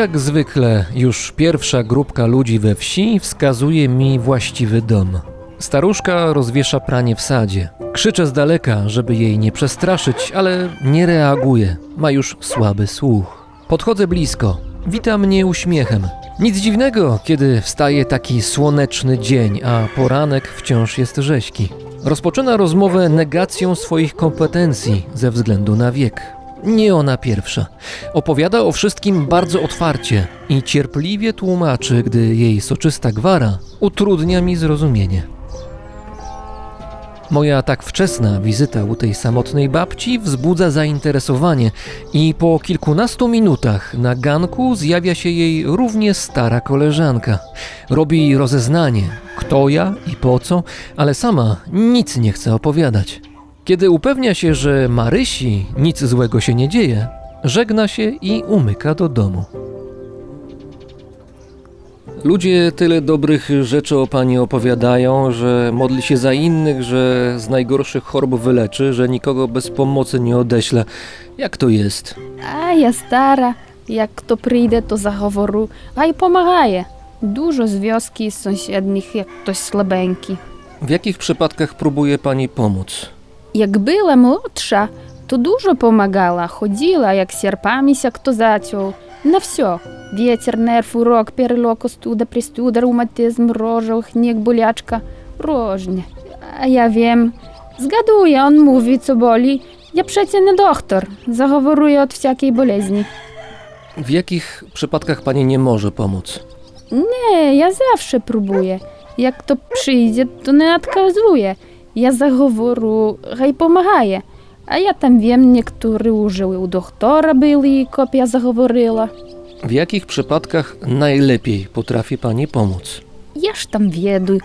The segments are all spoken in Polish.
Jak zwykle, już pierwsza grupka ludzi we wsi wskazuje mi właściwy dom. Staruszka rozwiesza pranie w sadzie. Krzyczę z daleka, żeby jej nie przestraszyć, ale nie reaguje. Ma już słaby słuch. Podchodzę blisko. Wita mnie uśmiechem. Nic dziwnego, kiedy wstaje taki słoneczny dzień, a poranek wciąż jest rzeźki. Rozpoczyna rozmowę negacją swoich kompetencji ze względu na wiek. Nie ona pierwsza. Opowiada o wszystkim bardzo otwarcie i cierpliwie tłumaczy, gdy jej soczysta gwara utrudnia mi zrozumienie. Moja tak wczesna wizyta u tej samotnej babci wzbudza zainteresowanie i po kilkunastu minutach na ganku zjawia się jej równie stara koleżanka. Robi rozeznanie, kto ja i po co, ale sama nic nie chce opowiadać. Kiedy upewnia się, że Marysi nic złego się nie dzieje, żegna się i umyka do domu. Ludzie tyle dobrych rzeczy o pani opowiadają, że modli się za innych, że z najgorszych chorób wyleczy, że nikogo bez pomocy nie odeśle. Jak to jest? A ja stara, jak kto przyjdzie, to zachoworu, a i pomagaje. Dużo z wioski z sąsiednich, jak ktoś słabeńki. W jakich przypadkach próbuje pani pomóc? Як була молодша, то дуже помагала, ходила, як сірпаміся, хто зацьов. На все. Вітер, нерв, урок, перелок, остуда, пристуда, ревматизм, рожа, хнік, болячка. Różnie. A ja wiem. Zgaduję, on mówi, co boli. Ja przecie nie doktor. Zachoworuję od wsiakiej bolezni. W jakich przypadkach pani nie może pomóc? Nie, ja zawsze próbuję. Jak kto przyjdzie, to nie odkazuję. Ja zagoworu, haj pomagaje. A ja tam wiem, niektórzy użyły u doktora byli i kopia zagoworила. W jakich przypadkach najlepiej potrafi pani pomóc? Я ж там wiedu,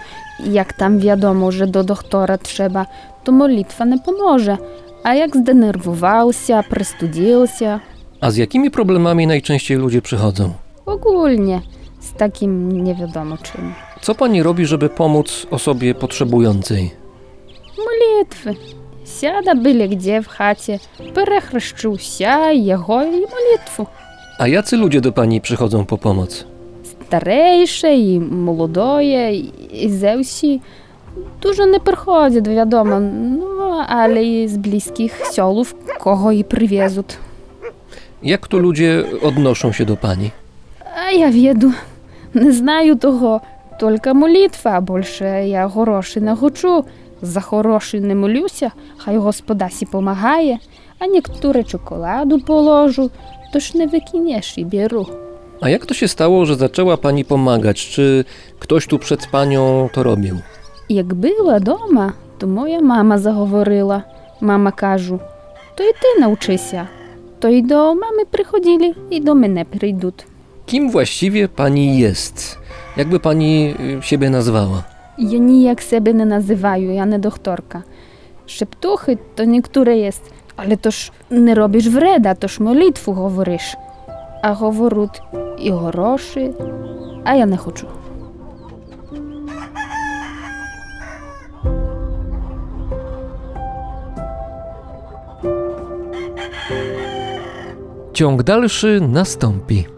jak tam wiadomo, że do doktora trzeba, to modlitwa nie pomoże. A jak zdenerwowałся, prestudziłся, A z jakimi problemami najczęściej ludzie przychodzą? ogólnie z takim nie wiadomo czym. Co pani robi, żeby pomóc osobie potrzebującej? Молитви. Сяда били где в хаті, перехрещуся його і молитву. A jacy ludzie do pani przychodzą po pomoc? Старейше і молодоє, і зевсі дуже не приходять, відомо, ну, але і з близьких сьолів кого і привезуть. Jak tu ludzie odnoszą się do pani? А я веду, не знаю того, тільки молитва, а більше я гроші не хочу. За хороші не молюся, хай господа сі помагає, а niektóre czekolaду положу, то ж не викинеш і беру. A jak to się stało, że zaczęła pani pomagać? Czy ktoś tu przed panią to robił? Як була дома, то моя мама заговорила. Мама кажу, то й ти навчися. То й до мами приходили, і до мене прийдуть. Kim właściwie pani jest? Jakby pani y, siebie nazwała? Я ніяк себе не називаю, я не докторка. Шептухи то niektóre є, але то ж не робиш вреда, то ж молитву говориш. А говоруть і гроші, а я не хочу. Ciąg dalszy nastąpi.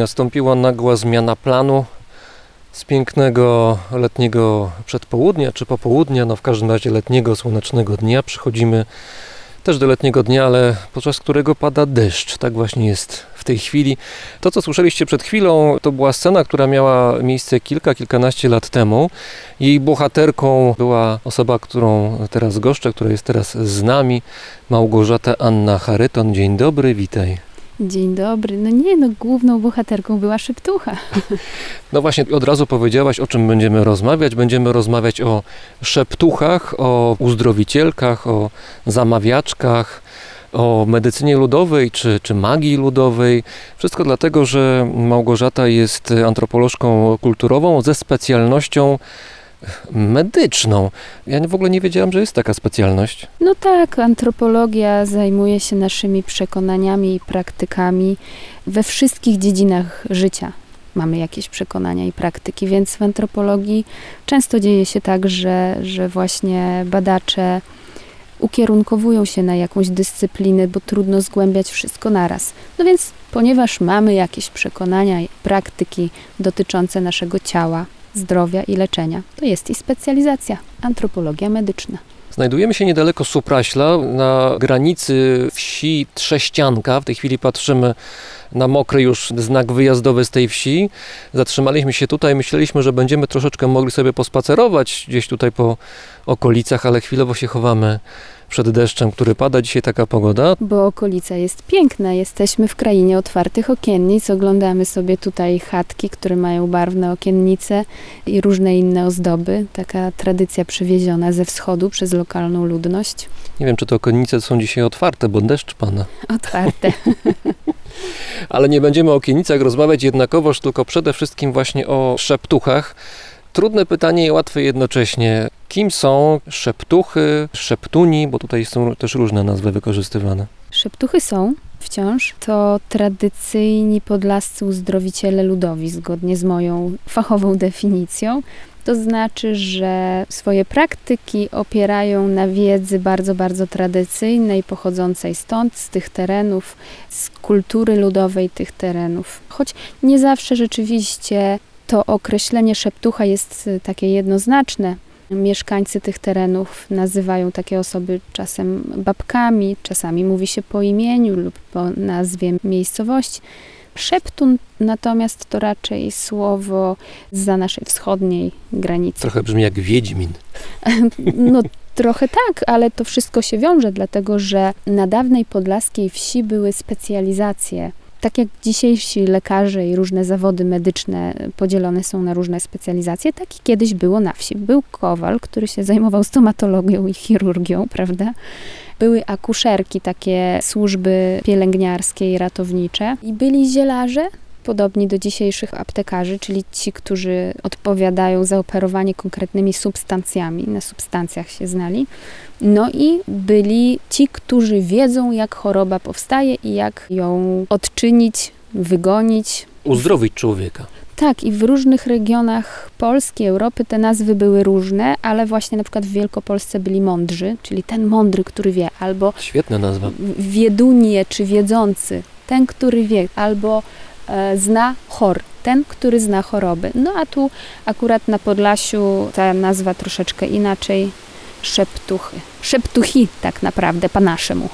Nastąpiła nagła zmiana planu z pięknego letniego przedpołudnia czy popołudnia, no w każdym razie letniego, słonecznego dnia. Przychodzimy też do letniego dnia, ale podczas którego pada deszcz. Tak właśnie jest w tej chwili. To, co słyszeliście przed chwilą, to była scena, która miała miejsce kilka, kilkanaście lat temu. Jej bohaterką była osoba, którą teraz goszczę, która jest teraz z nami, Małgorzata Anna Charyton. Dzień dobry, witaj. Dzień dobry. No nie, no główną bohaterką była szeptucha. No właśnie, od razu powiedziałaś, o czym będziemy rozmawiać. Będziemy rozmawiać o szeptuchach, o uzdrowicielkach, o zamawiaczkach, o medycynie ludowej czy, czy magii ludowej. Wszystko dlatego, że Małgorzata jest antropolożką kulturową ze specjalnością medyczną. Ja w ogóle nie wiedziałam, że jest taka specjalność. No tak, antropologia zajmuje się naszymi przekonaniami i praktykami we wszystkich dziedzinach życia. Mamy jakieś przekonania i praktyki, więc w antropologii często dzieje się tak, że, że właśnie badacze ukierunkowują się na jakąś dyscyplinę, bo trudno zgłębiać wszystko naraz. No więc, ponieważ mamy jakieś przekonania i praktyki dotyczące naszego ciała, zdrowia i leczenia, to jest i specjalizacja antropologia medyczna. Znajdujemy się niedaleko Supraśla, na granicy wsi Trześcianka. W tej chwili patrzymy na mokry już znak wyjazdowy z tej wsi. Zatrzymaliśmy się tutaj, myśleliśmy, że będziemy troszeczkę mogli sobie pospacerować gdzieś tutaj po okolicach, ale chwilowo się chowamy przed deszczem, który pada. Dzisiaj taka pogoda. Bo okolica jest piękna. Jesteśmy w krainie otwartych okiennic. Oglądamy sobie tutaj chatki, które mają barwne okiennice i różne inne ozdoby. Taka tradycja przywieziona ze wschodu przez lokalną ludność. Nie wiem, czy te okiennice są dzisiaj otwarte, bo deszcz pada. Otwarte. Ale nie będziemy o okienicach rozmawiać jednakowoż, tylko przede wszystkim właśnie o szeptuchach. Trudne pytanie i łatwe jednocześnie. Kim są szeptuchy, szeptuni, bo tutaj są też różne nazwy wykorzystywane. Szeptuchy są wciąż. To tradycyjni podlascy uzdrowiciele ludowi, zgodnie z moją fachową definicją. To znaczy, że swoje praktyki opierają na wiedzy bardzo, bardzo tradycyjnej, pochodzącej stąd, z tych terenów, z kultury ludowej tych terenów. Choć nie zawsze rzeczywiście to określenie szeptucha jest y, takie jednoznaczne. Mieszkańcy tych terenów nazywają takie osoby czasem babkami, czasami mówi się po imieniu lub po nazwie miejscowości. Szeptun natomiast to raczej słowo za naszej wschodniej granicy. Trochę brzmi jak Wiedźmin. No trochę tak, ale to wszystko się wiąże, dlatego że na dawnej podlaskiej wsi były specjalizacje. Tak jak dzisiejsi lekarze i różne zawody medyczne podzielone są na różne specjalizacje, tak i kiedyś było na wsi. Był kowal, który się zajmował stomatologią i chirurgią, prawda? Były akuszerki, takie służby pielęgniarskie i ratownicze. I byli zielarze, podobni do dzisiejszych aptekarzy, czyli ci, którzy odpowiadają za operowanie konkretnymi substancjami, na substancjach się znali. No i byli ci, którzy wiedzą, jak choroba powstaje i jak ją odczynić, wygonić. Uzdrowić człowieka. Tak, i w różnych regionach Polski, Europy te nazwy były różne, ale właśnie na przykład w Wielkopolsce byli mądrzy, czyli ten mądry, który wie, albo Świetna nazwa. wiedunie czy wiedzący, ten, który wie, albo zna chor, ten, który zna choroby. No a tu akurat na Podlasiu ta nazwa troszeczkę inaczej, szeptuchy. Szeptuchi tak naprawdę, po naszemu.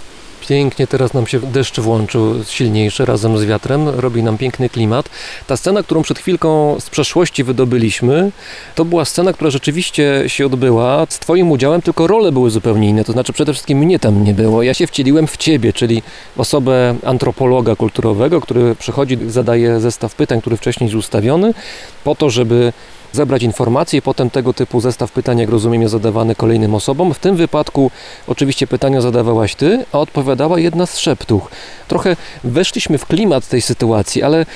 Pięknie teraz nam się deszcz włączył silniejszy razem z wiatrem, robi nam piękny klimat. Ta scena, którą przed chwilką z przeszłości wydobyliśmy, to była scena, która rzeczywiście się odbyła z Twoim udziałem, tylko role były zupełnie inne. To znaczy przede wszystkim mnie tam nie było. Ja się wcieliłem w Ciebie, czyli osobę antropologa kulturowego, który przychodzi, zadaje zestaw pytań, który wcześniej jest ustawiony, po to, żeby zebrać informacje i potem tego typu zestaw pytań, jak rozumiem, jest zadawany kolejnym osobom. W tym wypadku oczywiście pytania zadawałaś ty, a odpowiadała jedna z szeptuch. Trochę weszliśmy w klimat tej sytuacji, ale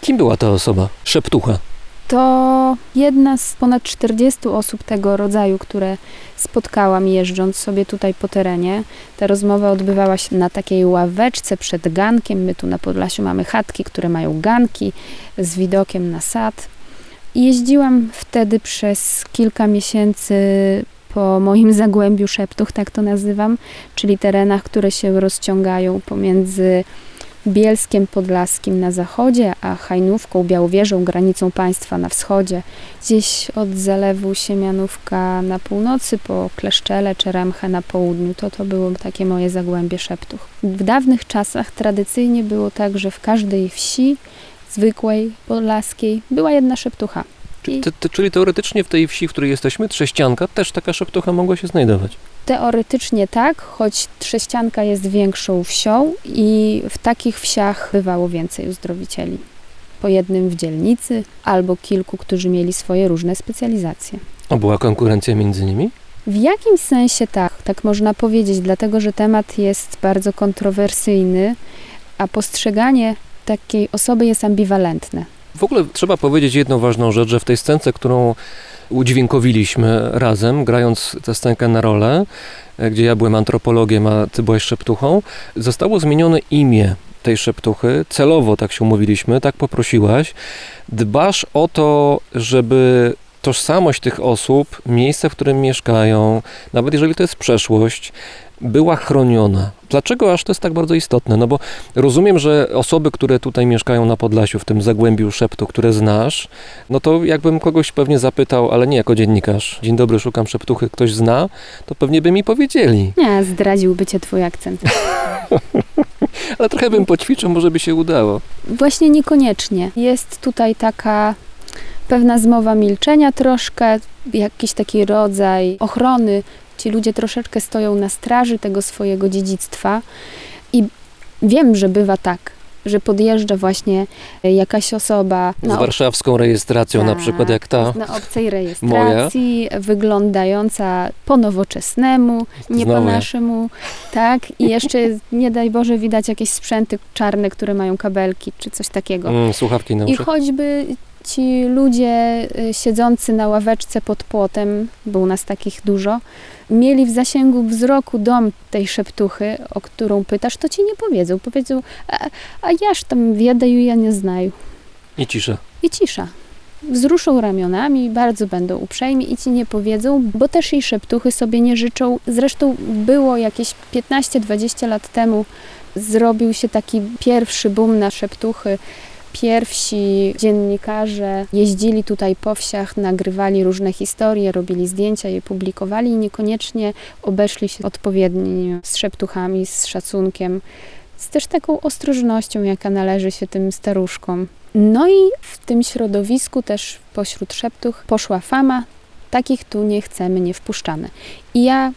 kim była ta osoba? Szeptucha. To jedna z ponad 40 osób tego rodzaju, które spotkałam jeżdżąc sobie tutaj po terenie. Ta rozmowa odbywała się na takiej ławeczce przed gankiem. My tu na Podlasiu mamy chatki, które mają ganki z widokiem na sad. Jeździłam wtedy przez kilka miesięcy po moim zagłębiu szeptuch, tak to nazywam, czyli terenach, które się rozciągają pomiędzy Bielskiem Podlaskim na zachodzie, a Hajnówką, Białowieżą, granicą państwa na wschodzie. Gdzieś od zalewu Siemianówka na północy, po Kleszczele czy Remchę na południu. To to było takie moje zagłębie szeptuch. W dawnych czasach tradycyjnie było tak, że w każdej wsi zwykłej, podlaskiej była jedna szeptucha. I Ty, ty, czyli teoretycznie w tej wsi, w której jesteśmy, Trześcianka, też taka szeptucha mogła się znajdować. Teoretycznie tak, choć Trześcianka jest większą wsią i w takich wsiach bywało więcej uzdrowicieli. Po jednym w dzielnicy albo kilku, którzy mieli swoje różne specjalizacje. A była konkurencja między nimi? W jakimś sensie tak, tak można powiedzieć, dlatego że temat jest bardzo kontrowersyjny, a postrzeganie takiej osoby jest ambiwalentne. W ogóle trzeba powiedzieć jedną ważną rzecz, że w tej scence, którą udźwiękowiliśmy razem, grając tę scenkę na rolę, e, gdzie ja byłem antropologiem, a ty byłeś szeptuchą, zostało zmienione imię tej szeptuchy. Celowo tak się umówiliśmy, tak poprosiłaś. Dbasz o to, żeby tożsamość tych osób, miejsce, w którym mieszkają, nawet jeżeli to jest przeszłość, była chroniona. Dlaczego aż to jest tak bardzo istotne? No bo rozumiem, że osoby, które tutaj mieszkają na Podlasiu, w tym Zagłębiu Szeptu, które znasz, no to jakbym kogoś pewnie zapytał, ale nie jako dziennikarz, dzień dobry, szukam szeptuchy, ktoś zna, to pewnie by mi powiedzieli. Nie, zdradziłby cię twój akcent. Ale trochę bym poćwiczył, może by się udało. Właśnie niekoniecznie. Jest tutaj taka pewna zmowa milczenia troszkę, jakiś taki rodzaj ochrony. Ci ludzie troszeczkę stoją na straży tego swojego dziedzictwa i wiem, że bywa tak, że podjeżdża właśnie jakaś osoba Z ob- warszawską rejestracją na Tak, przykład jak ta. na obcej rejestracji, wyglądająca po nowoczesnemu, nie po Znowu ja. naszemu, tak? I jeszcze, nie daj Boże, widać jakieś sprzęty czarne, które mają kabelki, czy coś takiego. Mm, słuchawki na I uszach. choćby ci ludzie y, siedzący na ławeczce pod płotem, bo u nas takich dużo, mieli w zasięgu wzroku dom tej szeptuchy, o którą pytasz, to ci nie powiedzą. Powiedzą, a, a jaż tam wiedaju, ja nie znaju. I cisza. I cisza. Wzruszą ramionami, bardzo będą uprzejmi i ci nie powiedzą, bo też i szeptuchy sobie nie życzą. Zresztą było jakieś 15-20 lat temu, zrobił się taki pierwszy boom na szeptuchy. Pierwsi dziennikarze jeździli tutaj po wsiach, nagrywali różne historie, robili zdjęcia, je publikowali i niekoniecznie obeszli się odpowiednio z szeptuchami, z szacunkiem, z też taką ostrożnością, jaka należy się tym staruszkom. No i w tym środowisku też pośród szeptuch poszła fama, takich tu nie chcemy, nie wpuszczamy. I ja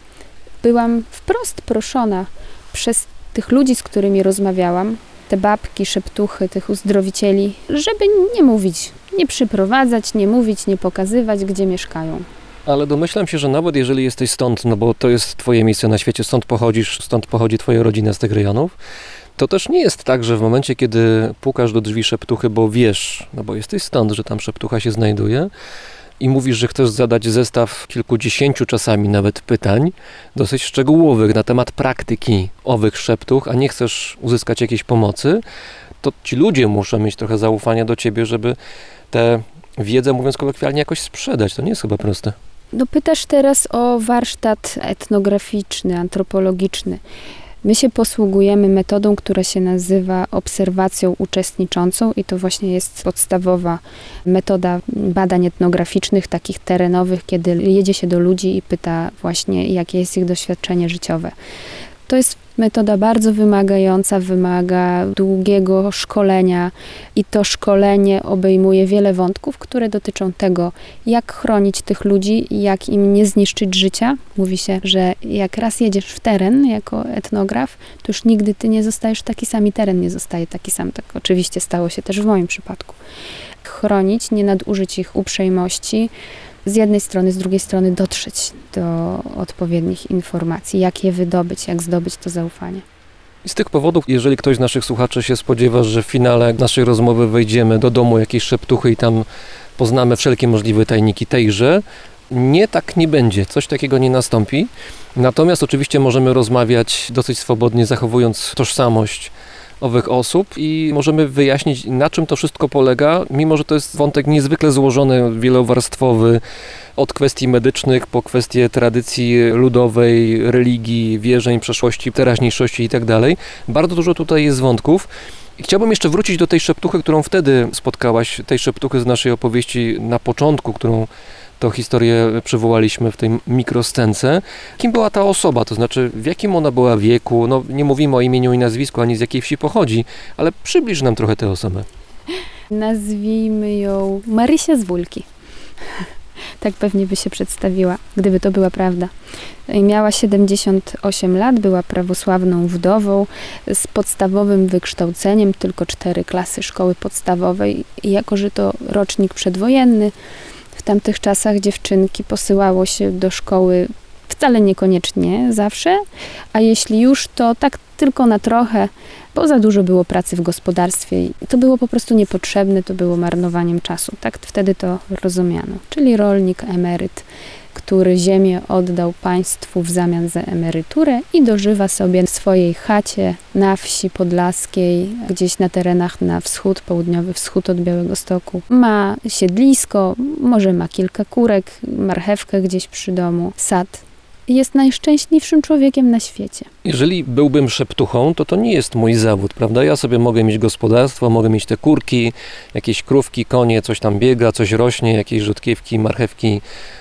byłam wprost proszona przez tych ludzi, z którymi rozmawiałam, te babki, szeptuchy, tych uzdrowicieli, żeby nie mówić, nie przyprowadzać, nie mówić, nie pokazywać, gdzie mieszkają. Ale domyślam się, że nawet jeżeli jesteś stąd, no bo to jest twoje miejsce na świecie, stąd pochodzisz, stąd pochodzi twoja rodzina z tych rejonów, to też nie jest tak, że w momencie, kiedy pukasz do drzwi szeptuchy, bo wiesz, no bo jesteś stąd, że tam szeptucha się znajduje i mówisz, że chcesz zadać zestaw kilkudziesięciu czasami nawet pytań, dosyć szczegółowych na temat praktyki owych szeptuch, a nie chcesz uzyskać jakiejś pomocy, to ci ludzie muszą mieć trochę zaufania do ciebie, żeby tę wiedzę, mówiąc kolokwialnie, jakoś sprzedać. To nie jest chyba proste. No pytasz teraz o warsztat etnograficzny, antropologiczny. My się posługujemy metodą, która się nazywa obserwacją uczestniczącą i to właśnie jest podstawowa metoda badań etnograficznych, takich terenowych, kiedy jedzie się do ludzi i pyta właśnie, jakie jest ich doświadczenie życiowe. To jest metoda bardzo wymagająca, wymaga długiego szkolenia i to szkolenie obejmuje wiele wątków, które dotyczą tego, jak chronić tych ludzi, jak im nie zniszczyć życia. Mówi się, że jak raz jedziesz w teren jako etnograf, to już nigdy ty nie zostajesz taki sam i teren nie zostaje taki sam. Tak oczywiście stało się też w moim przypadku. Chronić, nie nadużyć ich uprzejmości, z jednej strony, z drugiej strony dotrzeć do odpowiednich informacji, jak je wydobyć, jak zdobyć to zaufanie. Z tych powodów, jeżeli ktoś z naszych słuchaczy się spodziewa, że w finale naszej rozmowy wejdziemy do domu jakiejś szeptuchy i tam poznamy wszelkie możliwe tajniki tejże, nie tak nie będzie, coś takiego nie nastąpi. Natomiast oczywiście możemy rozmawiać dosyć swobodnie, zachowując tożsamość owych osób i możemy wyjaśnić, na czym to wszystko polega, mimo że to jest wątek niezwykle złożony, wielowarstwowy, od kwestii medycznych po kwestie tradycji ludowej, religii, wierzeń, przeszłości, teraźniejszości itd. Bardzo dużo tutaj jest wątków. Chciałbym jeszcze wrócić do tej szeptuchy, którą wtedy spotkałaś, tej szeptuchy z naszej opowieści na początku, którą to historię przywołaliśmy w tej mikroscence. Kim była ta osoba, to znaczy w jakim ona była wieku? No, nie mówimy o imieniu i nazwisku, ani z jakiej wsi pochodzi, ale przybliż nam trochę tę osobę. Nazwijmy ją Marysia z Wólki. Tak pewnie by się przedstawiła, gdyby to była prawda. Miała 78 lat, była prawosławną wdową z podstawowym wykształceniem, tylko cztery klasy szkoły podstawowej. I jako, że to rocznik przedwojenny, w tamtych czasach dziewczynki posyłało się do szkoły wcale niekoniecznie zawsze, a jeśli już, to tak tylko na trochę, bo za dużo było pracy w gospodarstwie i to było po prostu niepotrzebne, to było marnowaniem czasu. Tak wtedy to rozumiano. Czyli rolnik, emeryt, który ziemię oddał państwu w zamian za emeryturę i dożywa sobie w swojej chacie na wsi podlaskiej, gdzieś na terenach na wschód, południowy wschód od Białego Stoku. Ma siedlisko, może ma kilka kurek, marchewkę gdzieś przy domu, sad. Jest najszczęśliwszym człowiekiem na świecie. Jeżeli byłbym szeptuchą, to to nie jest mój zawód, prawda? Ja sobie mogę mieć gospodarstwo, mogę mieć te kurki, jakieś krówki, konie, coś tam biega, coś rośnie, jakieś rzutkiewki, marchewki,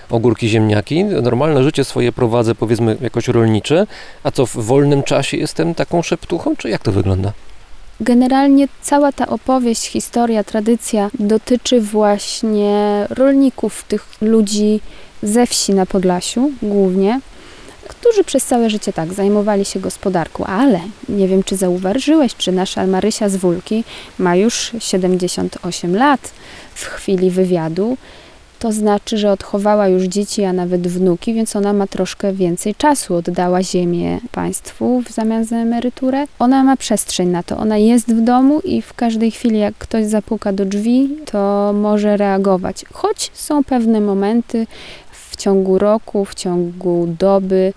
ogórki, ziemniaki. Normalne życie swoje prowadzę, powiedzmy, jakoś rolnicze. A co, w wolnym czasie jestem taką szeptuchą, czy jak to wygląda? Generalnie cała ta opowieść, historia, tradycja dotyczy właśnie rolników, tych ludzi ze wsi na Podlasiu głównie, którzy przez całe życie tak zajmowali się gospodarką, ale nie wiem, czy zauważyłeś, czy nasza Marysia z Wólki ma już 78 lat w chwili wywiadu. To znaczy, że odchowała już dzieci, a nawet wnuki, więc ona ma troszkę więcej czasu. Oddała ziemię państwu w zamian za emeryturę. Ona ma przestrzeń na to. Ona jest w domu i w każdej chwili, jak ktoś zapuka do drzwi, to może reagować. Choć są pewne momenty ciągu roku, w ciągu doby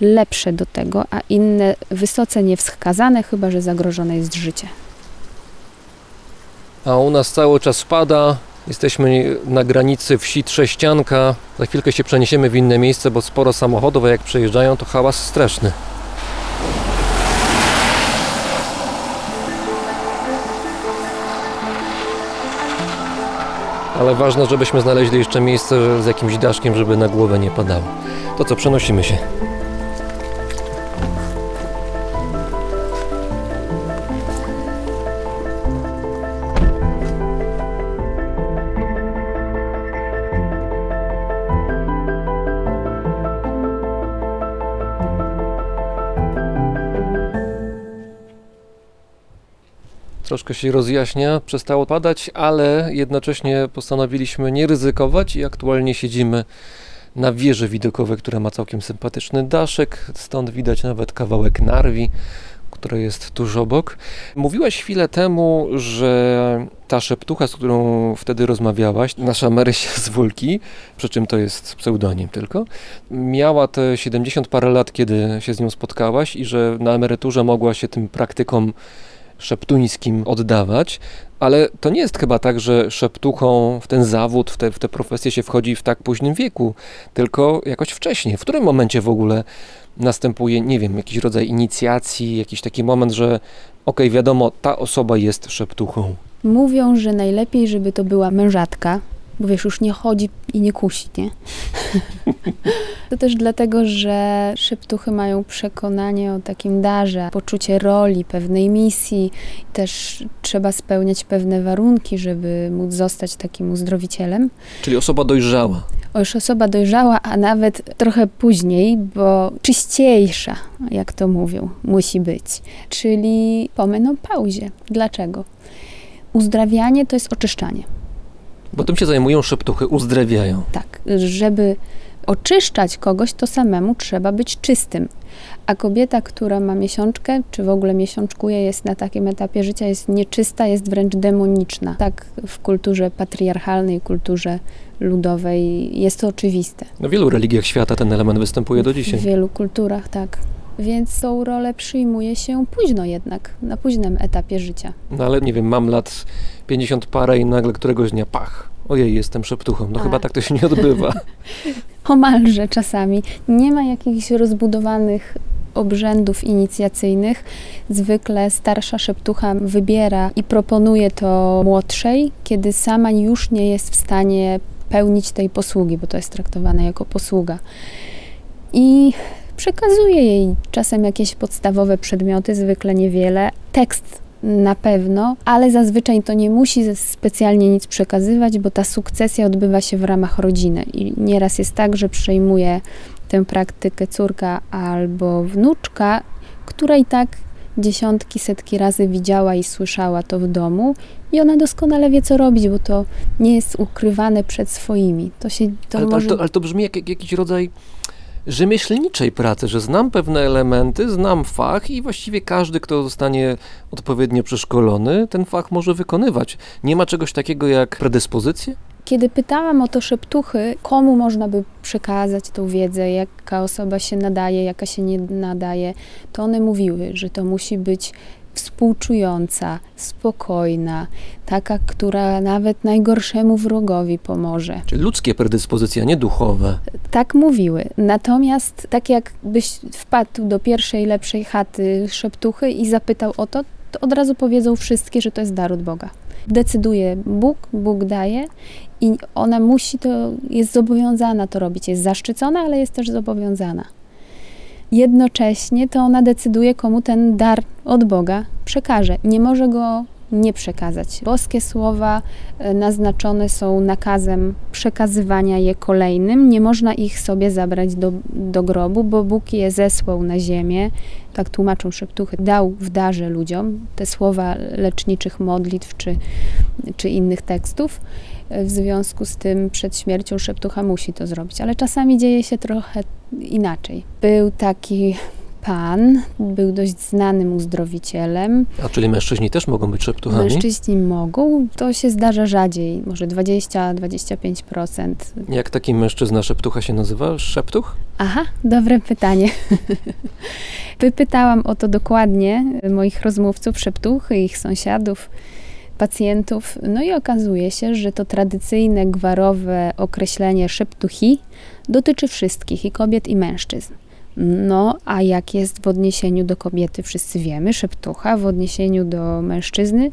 lepsze do tego, a inne wysoce niewskazane, chyba że zagrożone jest życie. A u nas cały czas pada. Jesteśmy na granicy wsi Trześcianka. Za chwilkę się przeniesiemy w inne miejsce, bo sporo samochodów, a jak przejeżdżają, to hałas straszny. Ale ważne, żebyśmy znaleźli jeszcze miejsce z jakimś daszkiem, żeby na głowę nie padało. To co, przenosimy się. Troszkę się rozjaśnia, przestało padać, ale jednocześnie postanowiliśmy nie ryzykować i aktualnie siedzimy na wieży widokowej, która ma całkiem sympatyczny daszek. Stąd widać nawet kawałek narwi, która jest tuż obok. Mówiłaś chwilę temu, że ta szeptucha, z którą wtedy rozmawiałaś, nasza Marysia z Wólki, przy czym to jest pseudonim tylko, miała te 70 parę lat, kiedy się z nią spotkałaś i że na emeryturze mogła się tym praktykom szeptuńskim oddawać, ale to nie jest chyba tak, że szeptuchą w ten zawód, w tę te profesję się wchodzi w tak późnym wieku, tylko jakoś wcześniej. W którym momencie w ogóle następuje, nie wiem, jakiś rodzaj inicjacji, jakiś taki moment, że okej, wiadomo, ta osoba jest szeptuchą. Mówią, że najlepiej, żeby to była mężatka, bo wiesz, już nie chodzi i nie kusi, nie? to też dlatego, że szeptuchy mają przekonanie o takim darze, poczucie roli, pewnej misji. Też trzeba spełniać pewne warunki, żeby móc zostać takim uzdrowicielem. Czyli osoba dojrzała. O, już osoba dojrzała, a nawet trochę później, bo czyściejsza, jak to mówią, musi być. Czyli po menopauzie. Dlaczego? Uzdrawianie to jest oczyszczanie. Bo tym się zajmują szeptuchy, uzdrawiają. Tak, żeby oczyszczać kogoś, to samemu trzeba być czystym. A kobieta, która ma miesiączkę, czy w ogóle miesiączkuje, jest na takim etapie życia, jest nieczysta, jest wręcz demoniczna. Tak w kulturze patriarchalnej, kulturze ludowej jest to oczywiste. W wielu religiach świata ten element występuje do dzisiaj. W wielu kulturach, tak. Więc tą rolę przyjmuje się późno jednak, na późnym etapie życia. No ale nie wiem, mam lat 50 parę i nagle któregoś dnia pach. Ojej, jestem szeptuchą. No A. chyba tak to się nie odbywa. Omalże czasami. Nie ma jakichś rozbudowanych obrzędów inicjacyjnych zwykle starsza szeptucha wybiera i proponuje to młodszej, kiedy sama już nie jest w stanie pełnić tej posługi, bo to jest traktowane jako posługa. I przekazuje jej czasem jakieś podstawowe przedmioty, zwykle niewiele. Tekst na pewno, ale zazwyczaj to nie musi specjalnie nic przekazywać, bo ta sukcesja odbywa się w ramach rodziny. I nieraz jest tak, że przejmuje tę praktykę córka albo wnuczka, która i tak dziesiątki, setki razy widziała i słyszała to w domu i ona doskonale wie, co robić, bo to nie jest ukrywane przed swoimi. To się, to ale, może... ale, to, ale to brzmi jak, jak jakiś rodzaj rzemieślniczej pracy, że znam pewne elementy, znam fach i właściwie każdy, kto zostanie odpowiednio przeszkolony, ten fach może wykonywać. Nie ma czegoś takiego jak predyspozycje? Kiedy pytałam o to szeptuchy, komu można by przekazać tą wiedzę, jaka osoba się nadaje, jaka się nie nadaje, to one mówiły, że to musi być współczująca, spokojna, taka, która nawet najgorszemu wrogowi pomoże. Czyli ludzkie predyspozycje, a nie duchowe. Tak mówiły. Natomiast tak jakbyś wpadł do pierwszej lepszej chaty szeptuchy i zapytał o to, to od razu powiedzą wszystkie, że to jest dar od Boga. Decyduje Bóg, Bóg daje i ona musi to, jest zobowiązana to robić. Jest zaszczycona, ale jest też zobowiązana. Jednocześnie to ona decyduje, komu ten dar od Boga przekaże. Nie może go nie przekazać. Boskie słowa e, naznaczone są nakazem przekazywania je kolejnym. Nie można ich sobie zabrać do, do grobu, bo Bóg je zesłał na ziemię. Tak tłumaczą szeptuchy. Dał w darze ludziom te słowa leczniczych modlitw czy, czy innych tekstów. W związku z tym przed śmiercią szeptucha musi to zrobić, ale czasami dzieje się trochę inaczej. Był taki pan, był dość znanym uzdrowicielem. A czyli mężczyźni też mogą być szeptuchami? Mężczyźni mogą, to się zdarza rzadziej, może 20-25%. Jak taki mężczyzna szeptucha się nazywa? Szeptuch? Aha, dobre pytanie. Wypytałam o to dokładnie moich rozmówców, szeptuchy, ich sąsiadów, pacjentów. No i okazuje się, że to tradycyjne gwarowe określenie szeptuchi dotyczy wszystkich, i kobiet, i mężczyzn. No, a jak jest w odniesieniu do kobiety, wszyscy wiemy, szeptucha, w odniesieniu do mężczyzny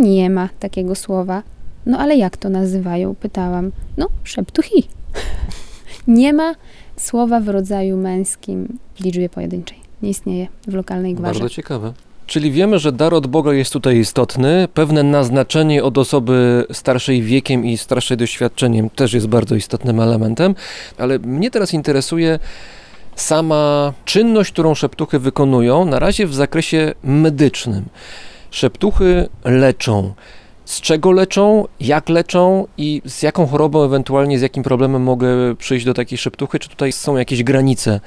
nie ma takiego słowa. No, ale jak to nazywają? Pytałam. No, szeptuchi. nie ma słowa w rodzaju męskim w liczbie pojedynczej. Nie istnieje w lokalnej gwarze. Bardzo ciekawe. Czyli wiemy, że dar od Boga jest tutaj istotny. Pewne naznaczenie od osoby starszej wiekiem i starszej doświadczeniem też jest bardzo istotnym elementem, ale mnie teraz interesuje sama czynność, którą szeptuchy wykonują, na razie w zakresie medycznym. Szeptuchy leczą. Z czego leczą, jak leczą i z jaką chorobą, ewentualnie z jakim problemem mogę przyjść do takiej szeptuchy? Czy tutaj są jakieś granice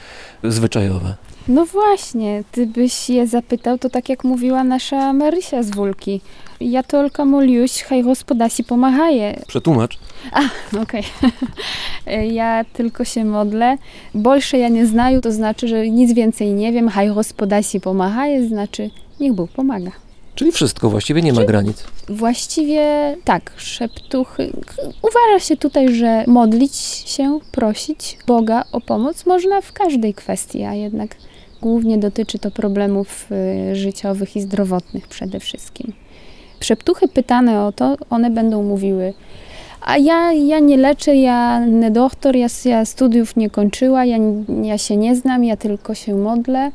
zwyczajowe? No właśnie, gdybyś je zapytał, to tak jak mówiła nasza Marysia z Wólki. Ja tylko moliuś, haj gospodasi pomagaje. Przetłumacz. A, okej. ja tylko się modlę. Bolsze ja nie znaju, to znaczy, że nic więcej nie wiem. Haj gospodasi pomagaje, znaczy niech Bóg pomaga. Czyli wszystko, właściwie nie ma granic. Właściwie tak, szeptuchy. Uważa się tutaj, że modlić się, prosić Boga o pomoc można w każdej kwestii, a jednak głównie dotyczy to problemów y, życiowych i zdrowotnych przede wszystkim. Szeptuchy pytane o to, one będą mówiły, a ja, ja nie leczę, ja nie doktor, ja, ja studiów nie kończyła, ja, ja się nie znam, ja tylko się modlę.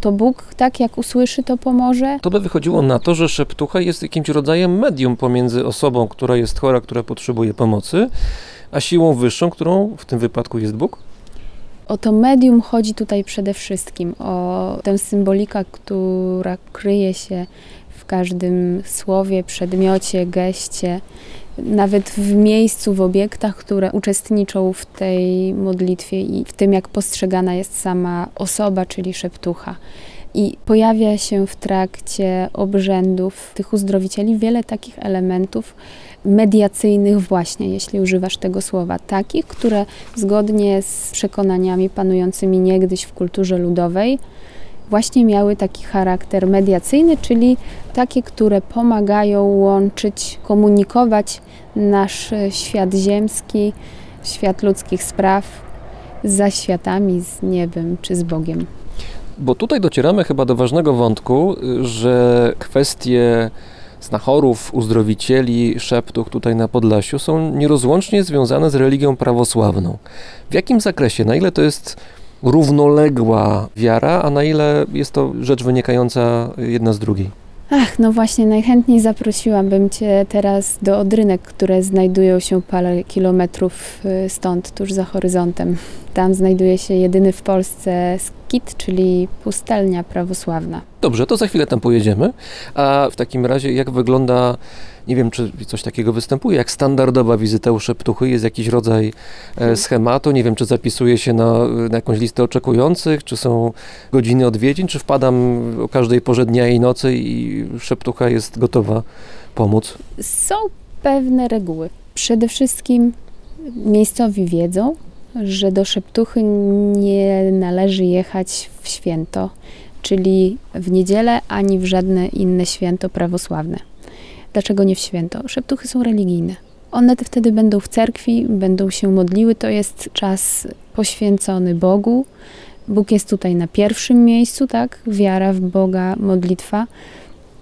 To Bóg, tak jak usłyszy, to pomoże. To by wychodziło na to, że szeptucha jest jakimś rodzajem medium pomiędzy osobą, która jest chora, która potrzebuje pomocy, a siłą wyższą, którą w tym wypadku jest Bóg? O to medium chodzi tutaj przede wszystkim, o tę symbolikę, która kryje się w każdym słowie, przedmiocie, geście, nawet w miejscu, w obiektach, które uczestniczą w tej modlitwie i w tym, jak postrzegana jest sama osoba, czyli szeptucha. I pojawia się w trakcie obrzędów tych uzdrowicieli wiele takich elementów mediacyjnych właśnie, jeśli używasz tego słowa, takich, które zgodnie z przekonaniami panującymi niegdyś w kulturze ludowej właśnie miały taki charakter mediacyjny, czyli takie, które pomagają łączyć, komunikować nasz świat ziemski, świat ludzkich spraw z zaświatami, z niebem czy z Bogiem. Bo tutaj docieramy chyba do ważnego wątku, że kwestie znachorów, uzdrowicieli, szeptuch tutaj na Podlasiu są nierozłącznie związane z religią prawosławną. W jakim zakresie? Na ile to jest równoległa wiara, a na ile jest to rzecz wynikająca jedna z drugiej? Ach, no właśnie, najchętniej zaprosiłabym Cię teraz do Odrynek, które znajdują się parę kilometrów y, stąd, tuż za horyzontem. Tam znajduje się jedyny w Polsce skit, czyli pustelnia prawosławna. Dobrze, to za chwilę tam pojedziemy. A w takim razie, jak wygląda, nie wiem, czy coś takiego występuje, jak standardowa wizyta u szeptuchy? Jest jakiś rodzaj e, schematu? Nie wiem, czy zapisuję się na, na jakąś listę oczekujących, czy są godziny odwiedzin, czy wpadam o każdej porze dnia i nocy i szeptucha jest gotowa pomóc? Są pewne reguły. Przede wszystkim miejscowi wiedzą, że do Szeptuchy nie należy jechać w święto, czyli w niedzielę ani w żadne inne święto prawosławne. Dlaczego nie w święto? Szeptuchy są religijne. One te wtedy będą w cerkwi, będą się modliły. To jest czas poświęcony Bogu. Bóg jest tutaj na pierwszym miejscu, tak? Wiara w Boga, modlitwa.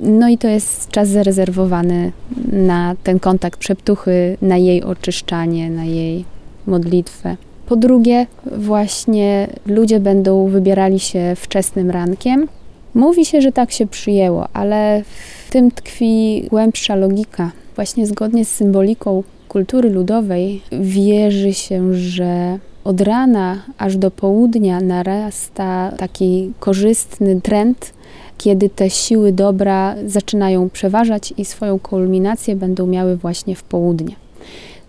No i to jest czas zarezerwowany na ten kontakt szeptuchy, na jej oczyszczanie, na jej modlitwę. Po drugie, właśnie ludzie będą wybierali się wczesnym rankiem. Mówi się, że tak się przyjęło, ale w tym tkwi głębsza logika. Właśnie zgodnie z symboliką kultury ludowej wierzy się, że od rana aż do południa narasta taki korzystny trend, kiedy te siły dobra zaczynają przeważać i swoją kulminację będą miały właśnie w południe.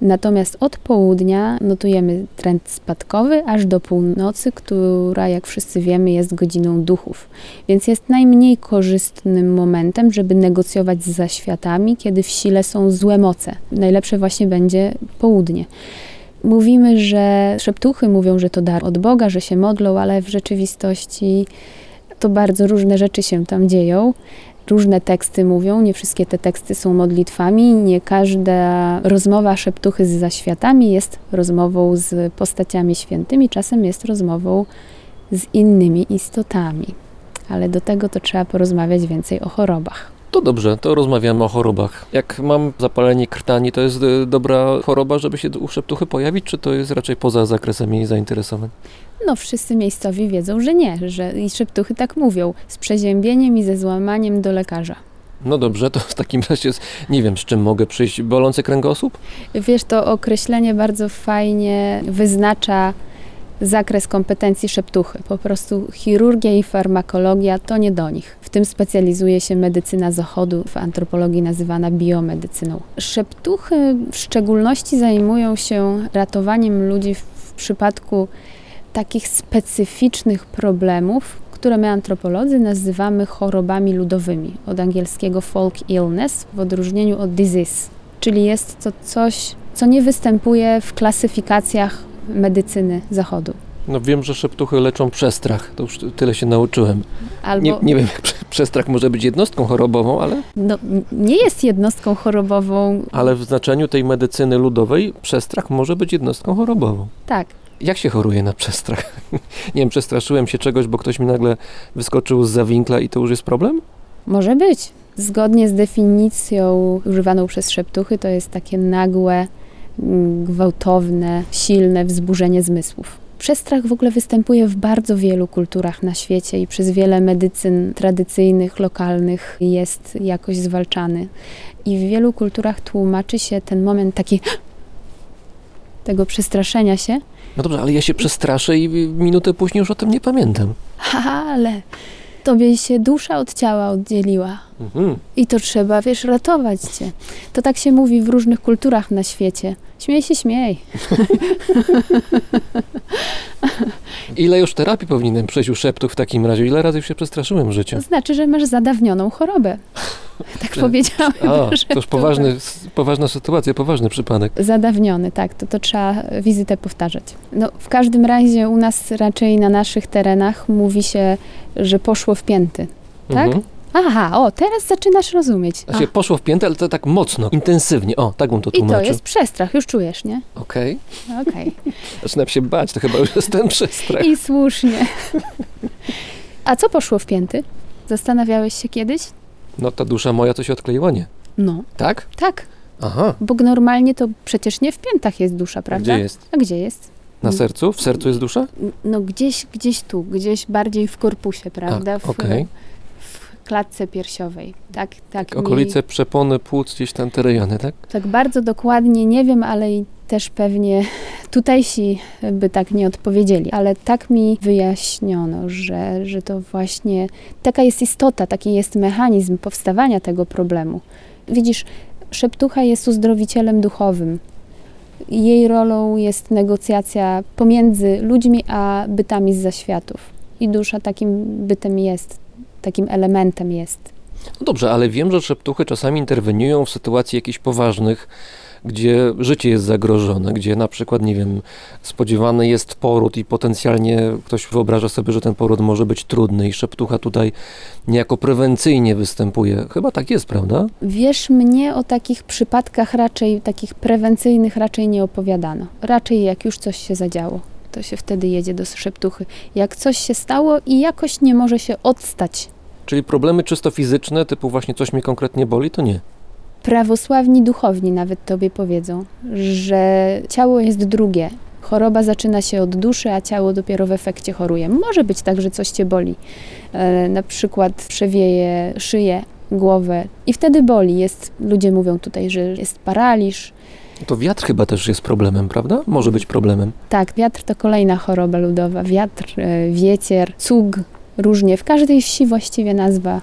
Natomiast od południa notujemy trend spadkowy aż do północy, która, jak wszyscy wiemy, jest godziną duchów. Więc jest najmniej korzystnym momentem, żeby negocjować z zaświatami, kiedy w sile są złe moce. Najlepsze właśnie będzie południe. Mówimy, że szeptuchy mówią, że to dar od Boga, że się modlą, ale w rzeczywistości to bardzo różne rzeczy się tam dzieją. Różne teksty mówią, nie wszystkie te teksty są modlitwami, nie każda rozmowa szeptuchy z zaświatami jest rozmową z postaciami świętymi, czasem jest rozmową z innymi istotami. Ale do tego to trzeba porozmawiać więcej o chorobach. To dobrze, to rozmawiamy o chorobach. Jak mam zapalenie krtani, to jest y, dobra choroba, żeby się u szeptuchy pojawić, czy to jest raczej poza zakresem jej zainteresowań? No, wszyscy miejscowi wiedzą, że nie, że i szeptuchy tak mówią, z przeziębieniem i ze złamaniem do lekarza. No dobrze, to w takim razie nie wiem, z czym mogę przyjść. Bolący kręgosłup? Wiesz, to określenie bardzo fajnie wyznacza zakres kompetencji szeptuchy. Po prostu chirurgia i farmakologia to nie do nich. W tym specjalizuje się medycyna zachodu, w antropologii nazywana biomedycyną. Szeptuchy w szczególności zajmują się ratowaniem ludzi w przypadku takich specyficznych problemów, które my antropolodzy nazywamy chorobami ludowymi, od angielskiego folk illness w odróżnieniu od disease. Czyli jest to coś, co nie występuje w klasyfikacjach medycyny zachodu. No wiem, że szeptuchy leczą przestrach, to już tyle się nauczyłem. Albo Nie, nie wiem, jak prze- przestrach może być jednostką chorobową, ale, no, nie jest jednostką chorobową. ale w znaczeniu tej medycyny ludowej przestrach może być jednostką chorobową. Tak. Jak się choruje na przestrach? nie wiem, przestraszyłem się czegoś, bo ktoś mi nagle wyskoczył z zawinkla i to już jest problem? Może być. Zgodnie z definicją używaną przez szeptuchy, to jest takie nagłe, gwałtowne, silne wzburzenie zmysłów. Przestrach w ogóle występuje w bardzo wielu kulturach na świecie i przez wiele medycyn tradycyjnych, lokalnych jest jakoś zwalczany. I w wielu kulturach tłumaczy się ten moment taki tego przestraszenia się, No dobrze, ale ja się przestraszę i minutę później już o tym nie pamiętam. ale tobie się dusza od ciała oddzieliła. Mhm. I to trzeba, wiesz, ratować cię. To tak się mówi w różnych kulturach na świecie. Śmiej się, śmiej. Ile już terapii powinienem przejść u szeptów w takim razie? Ile razy już się przestraszyłem w życiu? To znaczy, że masz zadawnioną chorobę. Tak Że- powiedziałem. A, to już poważny, poważna sytuacja, poważny przypadek. Zadawniony, tak, to, to trzeba wizytę powtarzać. No, w każdym razie u nas raczej na naszych terenach mówi się, że poszło w pięty. Tak? Mhm. Aha, o, teraz zaczynasz rozumieć. A, Znaczy, poszło w piętę, ale to tak mocno, intensywnie. O, tak bym to I to tłumaczył. jest przestrach, już czujesz, nie? Okej. Okej. Zaczynam się bać, to chyba już jest ten przestrach. I słusznie. A co poszło w pięty? Zastanawiałeś się kiedyś? No ta dusza moja to się odkleiła, nie? No, Tak? tak. Aha. Bo normalnie to przecież nie w piętach jest dusza, A prawda? gdzie jest? A gdzie jest? Na sercu? W sercu jest dusza? No gdzieś, gdzieś tu, gdzieś bardziej w korpusie, prawda? A, w, okej. Klatce piersiowej. Tak, tak. mi- Okolice przepony, płuc, gdzieś tam te rejony, tak? Tak bardzo dokładnie nie wiem, ale i też pewnie tutejsi by tak nie odpowiedzieli, ale tak mi wyjaśniono, że, że to właśnie taka jest istota, taki jest mechanizm powstawania tego problemu. Widzisz, szeptucha jest uzdrowicielem duchowym. Jej rolą jest negocjacja pomiędzy ludźmi a bytami z zaświatów. I dusza takim bytem jest, takim elementem jest. No dobrze, ale wiem, że szeptuchy czasami interweniują w sytuacji jakichś poważnych, gdzie życie jest zagrożone, gdzie na przykład, nie wiem, spodziewany jest poród i potencjalnie ktoś wyobraża sobie, że ten poród może być trudny i szeptucha tutaj niejako prewencyjnie występuje. Chyba tak jest, prawda? Wiesz, mnie o takich przypadkach raczej, takich prewencyjnych raczej nie opowiadano. Raczej jak już coś się zadziało, to się wtedy jedzie do szeptuchy. Jak coś się stało i jakoś nie może się odstać. Czyli problemy czysto fizyczne, typu właśnie coś mnie konkretnie boli, to nie. Prawosławni duchowni nawet tobie powiedzą, że ciało jest drugie. Choroba zaczyna się od duszy, a ciało dopiero w efekcie choruje. Może być tak, że coś cię boli. E, na przykład przewieje szyję, głowę i wtedy boli. Jest, ludzie mówią tutaj, że jest paraliż, To wiatr chyba też jest problemem, prawda? Może być problemem. Tak, wiatr to kolejna choroba ludowa. Wiatr, e, wiecier, cug, różnie. W każdej wsi właściwie nazwa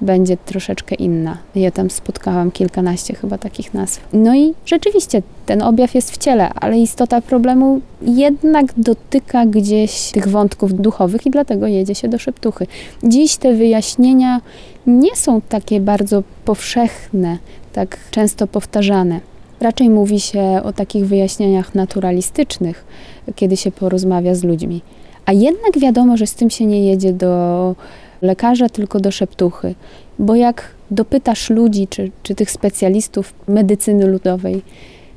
będzie troszeczkę inna. Ja tam spotkałam kilkanaście chyba takich nazw. No i rzeczywiście ten objaw jest w ciele, ale istota problemu jednak dotyka gdzieś tych wątków duchowych i dlatego jedzie się do szeptuchy. Dziś te wyjaśnienia nie są takie bardzo powszechne, tak często powtarzane. Raczej mówi się o takich wyjaśnieniach naturalistycznych, kiedy się porozmawia z ludźmi. A jednak wiadomo, że z tym się nie jedzie do lekarza, tylko do szeptuchy. Bo jak dopytasz ludzi, czy, czy tych specjalistów medycyny ludowej,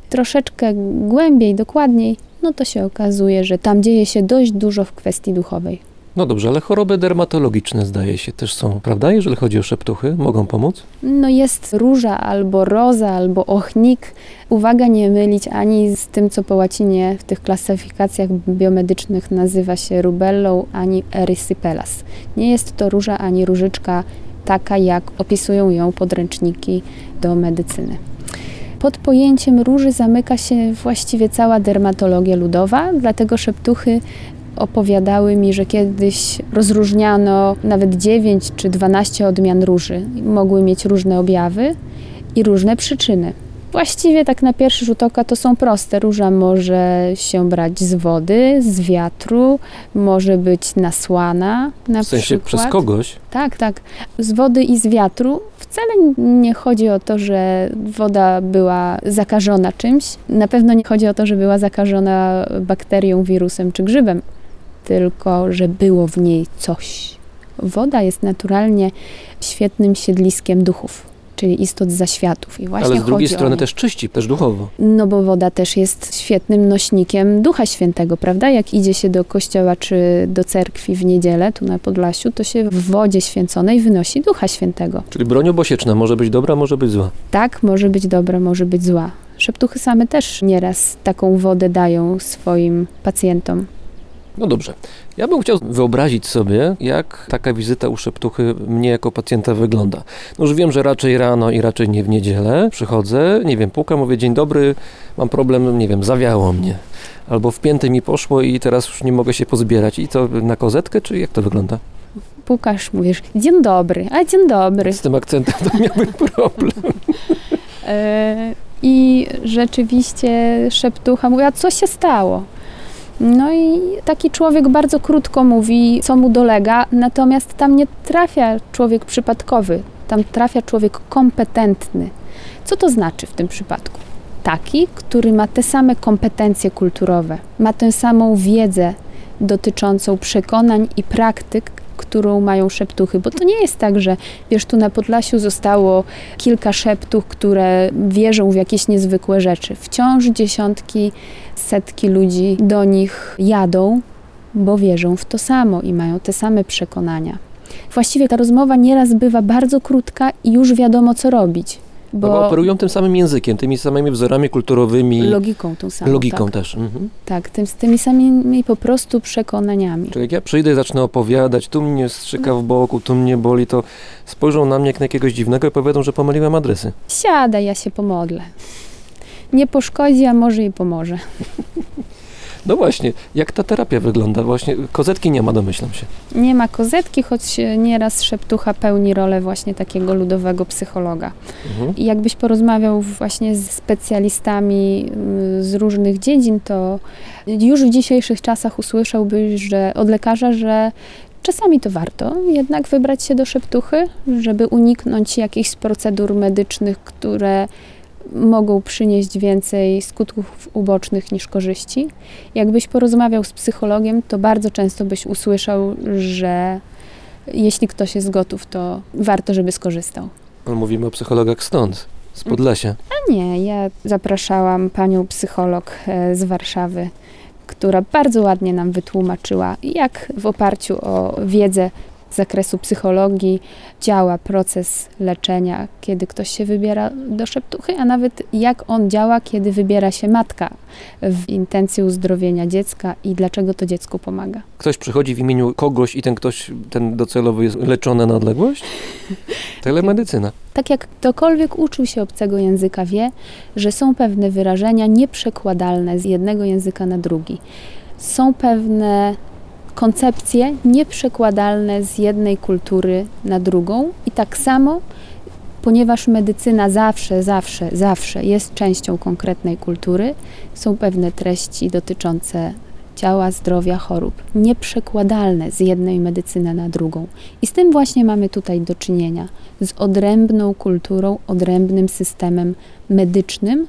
troszeczkę głębiej, dokładniej, no to się okazuje, że tam dzieje się dość dużo w kwestii duchowej. No dobrze, ale choroby dermatologiczne zdaje się też są, prawda? Jeżeli chodzi o szeptuchy, mogą pomóc? No jest róża albo roza, albo ochnik. Uwaga, nie mylić ani z tym, co po łacinie w tych klasyfikacjach biomedycznych nazywa się rubellą, ani erysypelas. Nie jest to róża ani różyczka taka, jak opisują ją podręczniki do medycyny. Pod pojęciem róży zamyka się właściwie cała dermatologia ludowa, dlatego szeptuchy opowiadały mi, że kiedyś rozróżniano nawet 9 czy 12 odmian róży. Mogły mieć różne objawy i różne przyczyny. Właściwie tak na pierwszy rzut oka to są proste. Róża może się brać z wody, z wiatru, może być nasłana na W sensie przykład. przez kogoś. Tak, tak. Z wody i z wiatru. Wcale nie chodzi o to, że woda była zakażona czymś. Na pewno nie chodzi o to, że była zakażona bakterią, wirusem czy grzybem, tylko że było w niej coś. Woda jest naturalnie świetnym siedliskiem duchów, czyli istot zaświatów. I właśnie Ale z drugiej strony też czyści, też duchowo. No bo woda też jest świetnym nośnikiem Ducha Świętego, prawda? Jak idzie się do kościoła czy do cerkwi w niedzielę, tu na Podlasiu, to się w wodzie święconej wynosi Ducha Świętego. Czyli broń obosieczna może być dobra, może być zła. Tak, może być dobra, może być zła. Szeptuchy same też nieraz taką wodę dają swoim pacjentom. No dobrze. Ja bym chciał wyobrazić sobie, jak taka wizyta u szeptuchy mnie jako pacjenta wygląda. No już wiem, że raczej rano i raczej nie w niedzielę. Przychodzę, nie wiem, pukam, mówię dzień dobry, mam problem, nie wiem, zawiało mnie. Albo w pięty mi poszło i teraz już nie mogę się pozbierać. I to na kozetkę, czy jak to wygląda? Pukasz, mówisz, dzień dobry, a dzień dobry. Z tym akcentem to miałbym problem. E, I rzeczywiście szeptucha mówi, a co się stało? No i taki człowiek bardzo krótko mówi, co mu dolega, natomiast tam nie trafia człowiek przypadkowy, tam trafia człowiek kompetentny. Co to znaczy w tym przypadku? Taki, który ma te same kompetencje kulturowe, ma tę samą wiedzę dotyczącą przekonań i praktyk, którą mają szeptuchy, bo to nie jest tak, że wiesz, tu na Podlasiu zostało kilka szeptuch, które wierzą w jakieś niezwykłe rzeczy. Wciąż dziesiątki, setki ludzi do nich jadą bo wierzą w to samo i mają te same przekonania. Właściwie ta rozmowa nieraz bywa bardzo krótka i już wiadomo, co robić, Bo, bo operują tym samym językiem, tymi samymi wzorami kulturowymi, logiką tą samą. logiką tak, też. Mhm. tak tym, tymi samymi po prostu przekonaniami. Czyli jak ja przyjdę i zacznę opowiadać, tu mnie strzyka w boku, tu mnie boli, to spojrzą na mnie jak na jakiegoś dziwnego i powiedzą, że pomyliłem adresy. Siadaj, ja się pomodlę. Nie poszkodzi, a może i pomoże. No właśnie, jak ta terapia wygląda? Właśnie kozetki nie ma, domyślam się. Nie ma kozetki, choć nieraz szeptucha pełni rolę właśnie takiego ludowego psychologa. Mhm. I jakbyś porozmawiał właśnie z specjalistami y, z różnych dziedzin, to już w dzisiejszych czasach usłyszałbyś że od lekarza, że czasami to warto jednak wybrać się do szeptuchy, żeby uniknąć jakichś procedur medycznych, które mogą przynieść więcej skutków ubocznych niż korzyści. Jakbyś porozmawiał z psychologiem, to bardzo często byś usłyszał, że jeśli ktoś jest gotów, to warto, żeby skorzystał. Ale Mówimy o psychologach stąd, z Podlasia. Nie, ja zapraszałam panią psycholog e, z Warszawy, która bardzo ładnie nam wytłumaczyła, jak w oparciu o wiedzę z zakresu psychologii działa proces leczenia, kiedy ktoś się wybiera do szeptuchy, a nawet jak on działa, kiedy wybiera się matka w intencji uzdrowienia dziecka i dlaczego to dziecku pomaga. Ktoś przychodzi w imieniu kogoś i ten ktoś, ten docelowy jest leczony na odległość? Telemedycyna. Tak jak ktokolwiek uczył się obcego języka, wie, że są pewne wyrażenia nieprzekładalne z jednego języka na drugi. Są pewne koncepcje nieprzekładalne z jednej kultury na drugą, i tak samo, ponieważ medycyna zawsze, zawsze, zawsze jest częścią konkretnej kultury, są pewne treści dotyczące ciała, zdrowia, chorób, nieprzekładalne z jednej medycyny na drugą. I z tym właśnie mamy tutaj do czynienia z odrębną kulturą, odrębnym systemem medycznym,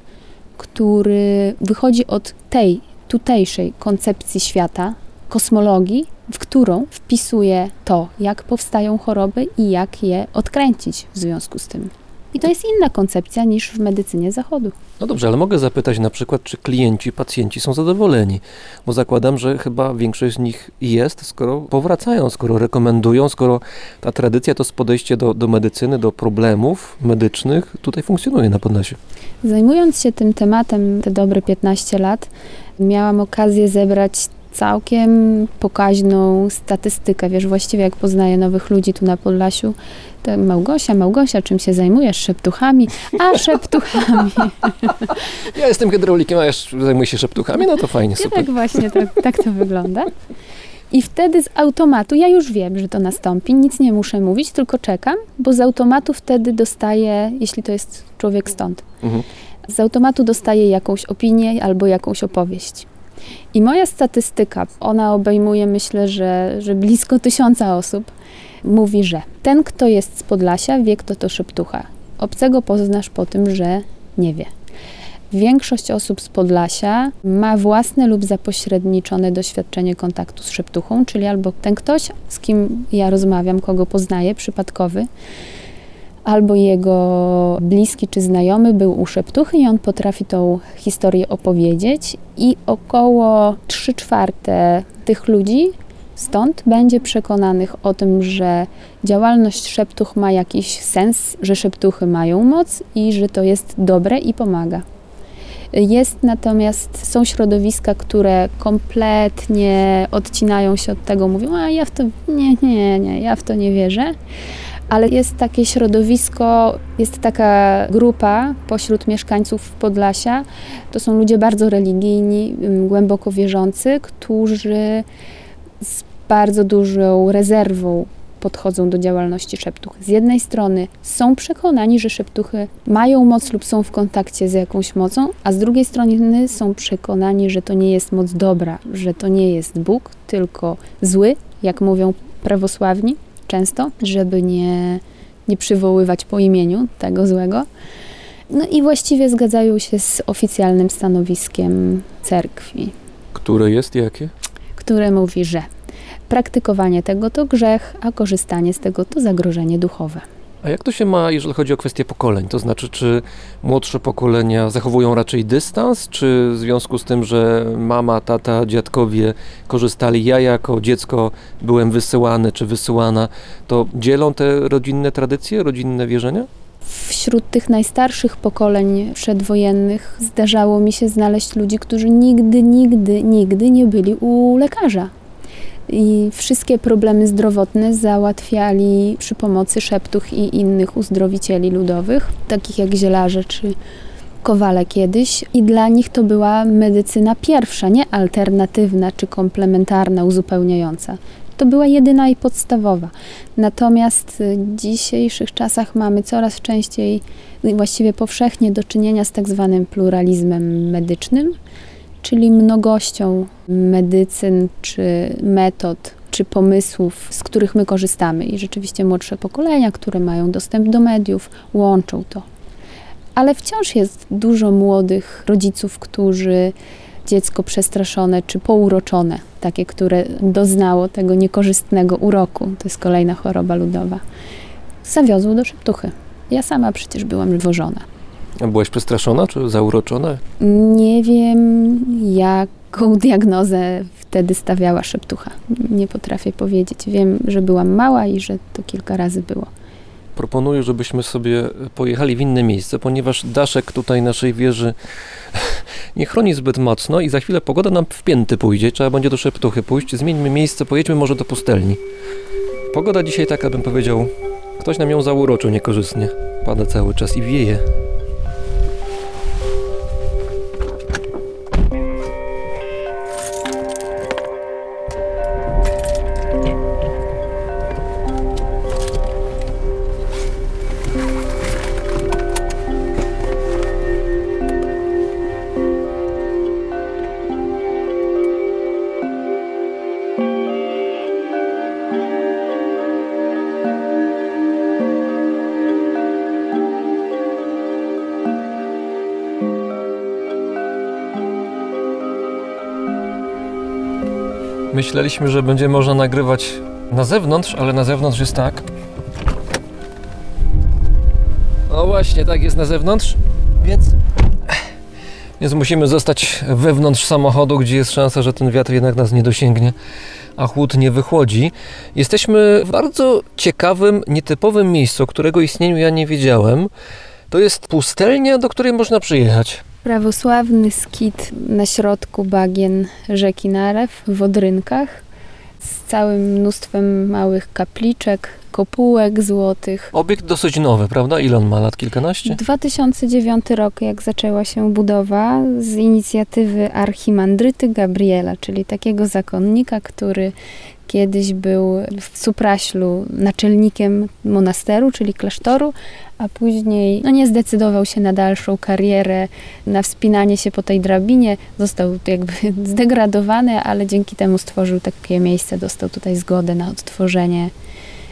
który wychodzi od tej tutejszej koncepcji świata, kosmologii, w którą wpisuje to, jak powstają choroby i jak je odkręcić w związku z tym. I to jest inna koncepcja niż w medycynie zachodu. No dobrze, ale mogę zapytać na przykład, czy klienci, pacjenci są zadowoleni? Bo zakładam, że chyba większość z nich jest, skoro powracają, skoro rekomendują, skoro ta tradycja, to podejście do, do medycyny, do problemów medycznych tutaj funkcjonuje na Podlasiu. Zajmując się tym tematem te dobre 15 lat, miałam okazję zebrać całkiem pokaźną statystykę. Wiesz, właściwie jak poznaję nowych ludzi tu na Podlasiu, to Małgosia, Małgosia, czym się zajmujesz? Szeptuchami? A, szeptuchami. Ja jestem hydraulikiem, a jeszcze zajmuję się szeptuchami, no to fajnie, I super. tak właśnie tak, tak to wygląda. I wtedy z automatu, ja już wiem, że to nastąpi, nic nie muszę mówić, tylko czekam, bo z automatu wtedy dostaję, jeśli to jest człowiek stąd, Mhm. z automatu dostaję jakąś opinię albo jakąś opowieść. I moja statystyka, ona obejmuje myślę, że, że blisko tysiąca osób, mówi, że ten, kto jest z Podlasia, wie, kto to szeptucha. Obcego poznasz po tym, że nie wie. Większość osób z Podlasia ma własne lub zapośredniczone doświadczenie kontaktu z szeptuchą, czyli albo ten ktoś, z kim ja rozmawiam, kogo poznaję, przypadkowy, albo jego bliski czy znajomy był u szeptuchy i on potrafi tą historię opowiedzieć i około 3 czwarte tych ludzi stąd będzie przekonanych o tym, że działalność szeptuch ma jakiś sens, że szeptuchy mają moc i że to jest dobre i pomaga. Jest natomiast, są środowiska, które kompletnie odcinają się od tego, mówią, a ja w to, nie, nie, nie, ja w to nie wierzę. Ale jest takie środowisko, jest taka grupa pośród mieszkańców Podlasia. To są ludzie bardzo religijni, głęboko wierzący, którzy z bardzo dużą rezerwą podchodzą do działalności szeptuch. Z jednej strony są przekonani, że szeptuchy mają moc lub są w kontakcie z jakąś mocą, a z drugiej strony są przekonani, że to nie jest moc dobra, że to nie jest Bóg, tylko zły, jak mówią prawosławni często, żeby nie, nie przywoływać po imieniu tego złego. No i właściwie zgadzają się z oficjalnym stanowiskiem cerkwi Które jest jakie? które mówi, że praktykowanie tego to grzech, a korzystanie z tego to zagrożenie duchowe. A jak to się ma, jeżeli chodzi o kwestię pokoleń? To znaczy, czy młodsze pokolenia zachowują raczej dystans, czy w związku z tym, że mama, tata, dziadkowie korzystali, ja jako dziecko byłem wysyłany czy wysyłana, to dzielą te rodzinne tradycje, rodzinne wierzenia? Wśród tych najstarszych pokoleń przedwojennych zdarzało mi się znaleźć ludzi, którzy nigdy, nigdy, nigdy nie byli u lekarza. I wszystkie problemy zdrowotne załatwiali przy pomocy szeptuch i innych uzdrowicieli ludowych, takich jak zielarze czy kowale kiedyś. I dla nich to była medycyna pierwsza, nie alternatywna czy komplementarna, uzupełniająca. To była jedyna i podstawowa. Natomiast w dzisiejszych czasach mamy coraz częściej, właściwie powszechnie do czynienia z tak zwanym pluralizmem medycznym, czyli mnogością medycyn czy metod czy pomysłów, z których my korzystamy. I rzeczywiście młodsze pokolenia, które mają dostęp do mediów, łączą to. Ale wciąż jest dużo młodych rodziców, którzy dziecko przestraszone czy pouroczone, takie, które doznało tego niekorzystnego uroku, to jest kolejna choroba ludowa, zawiozło do szeptuchy. Ja sama przecież byłam wożona. Byłaś przestraszona czy zauroczona? Nie wiem, jaką diagnozę wtedy stawiała szeptucha. Nie potrafię powiedzieć. Wiem, że byłam mała i że to kilka razy było. Proponuję, żebyśmy sobie pojechali w inne miejsce, ponieważ daszek tutaj naszej wieży nie chroni zbyt mocno i za chwilę pogoda nam w pięty pójdzie. Trzeba będzie do szeptuchy pójść. Zmieńmy miejsce, pojedźmy może do pustelni. Pogoda dzisiaj taka, bym powiedział, ktoś nam ją zauroczył niekorzystnie. Pada cały czas i wieje. Myśleliśmy, że będzie można nagrywać na zewnątrz, ale na zewnątrz jest tak. No właśnie, tak jest na zewnątrz, więc. Więc musimy zostać wewnątrz samochodu, gdzie jest szansa, że ten wiatr jednak nas nie dosięgnie, a chłód nie wychłodzi. Jesteśmy w bardzo ciekawym, nietypowym miejscu, którego istnieniu ja nie wiedziałem. To jest pustelnia, do której można przyjechać. Prawosławny skit na środku bagien rzeki Narew w Odrynkach z całym mnóstwem małych kapliczek, kopułek złotych. Obiekt dosyć nowy, prawda? Ile on ma lat? Kilkanaście? 2009 rok, jak zaczęła się budowa, z inicjatywy archimandryty Gabriela, czyli takiego zakonnika, który kiedyś był w Supraślu naczelnikiem monasteru, czyli klasztoru, a później no, nie zdecydował się na dalszą karierę, na wspinanie się po tej drabinie. Został jakby zdegradowany, ale dzięki temu stworzył takie miejsce, dostał tutaj zgodę na odtworzenie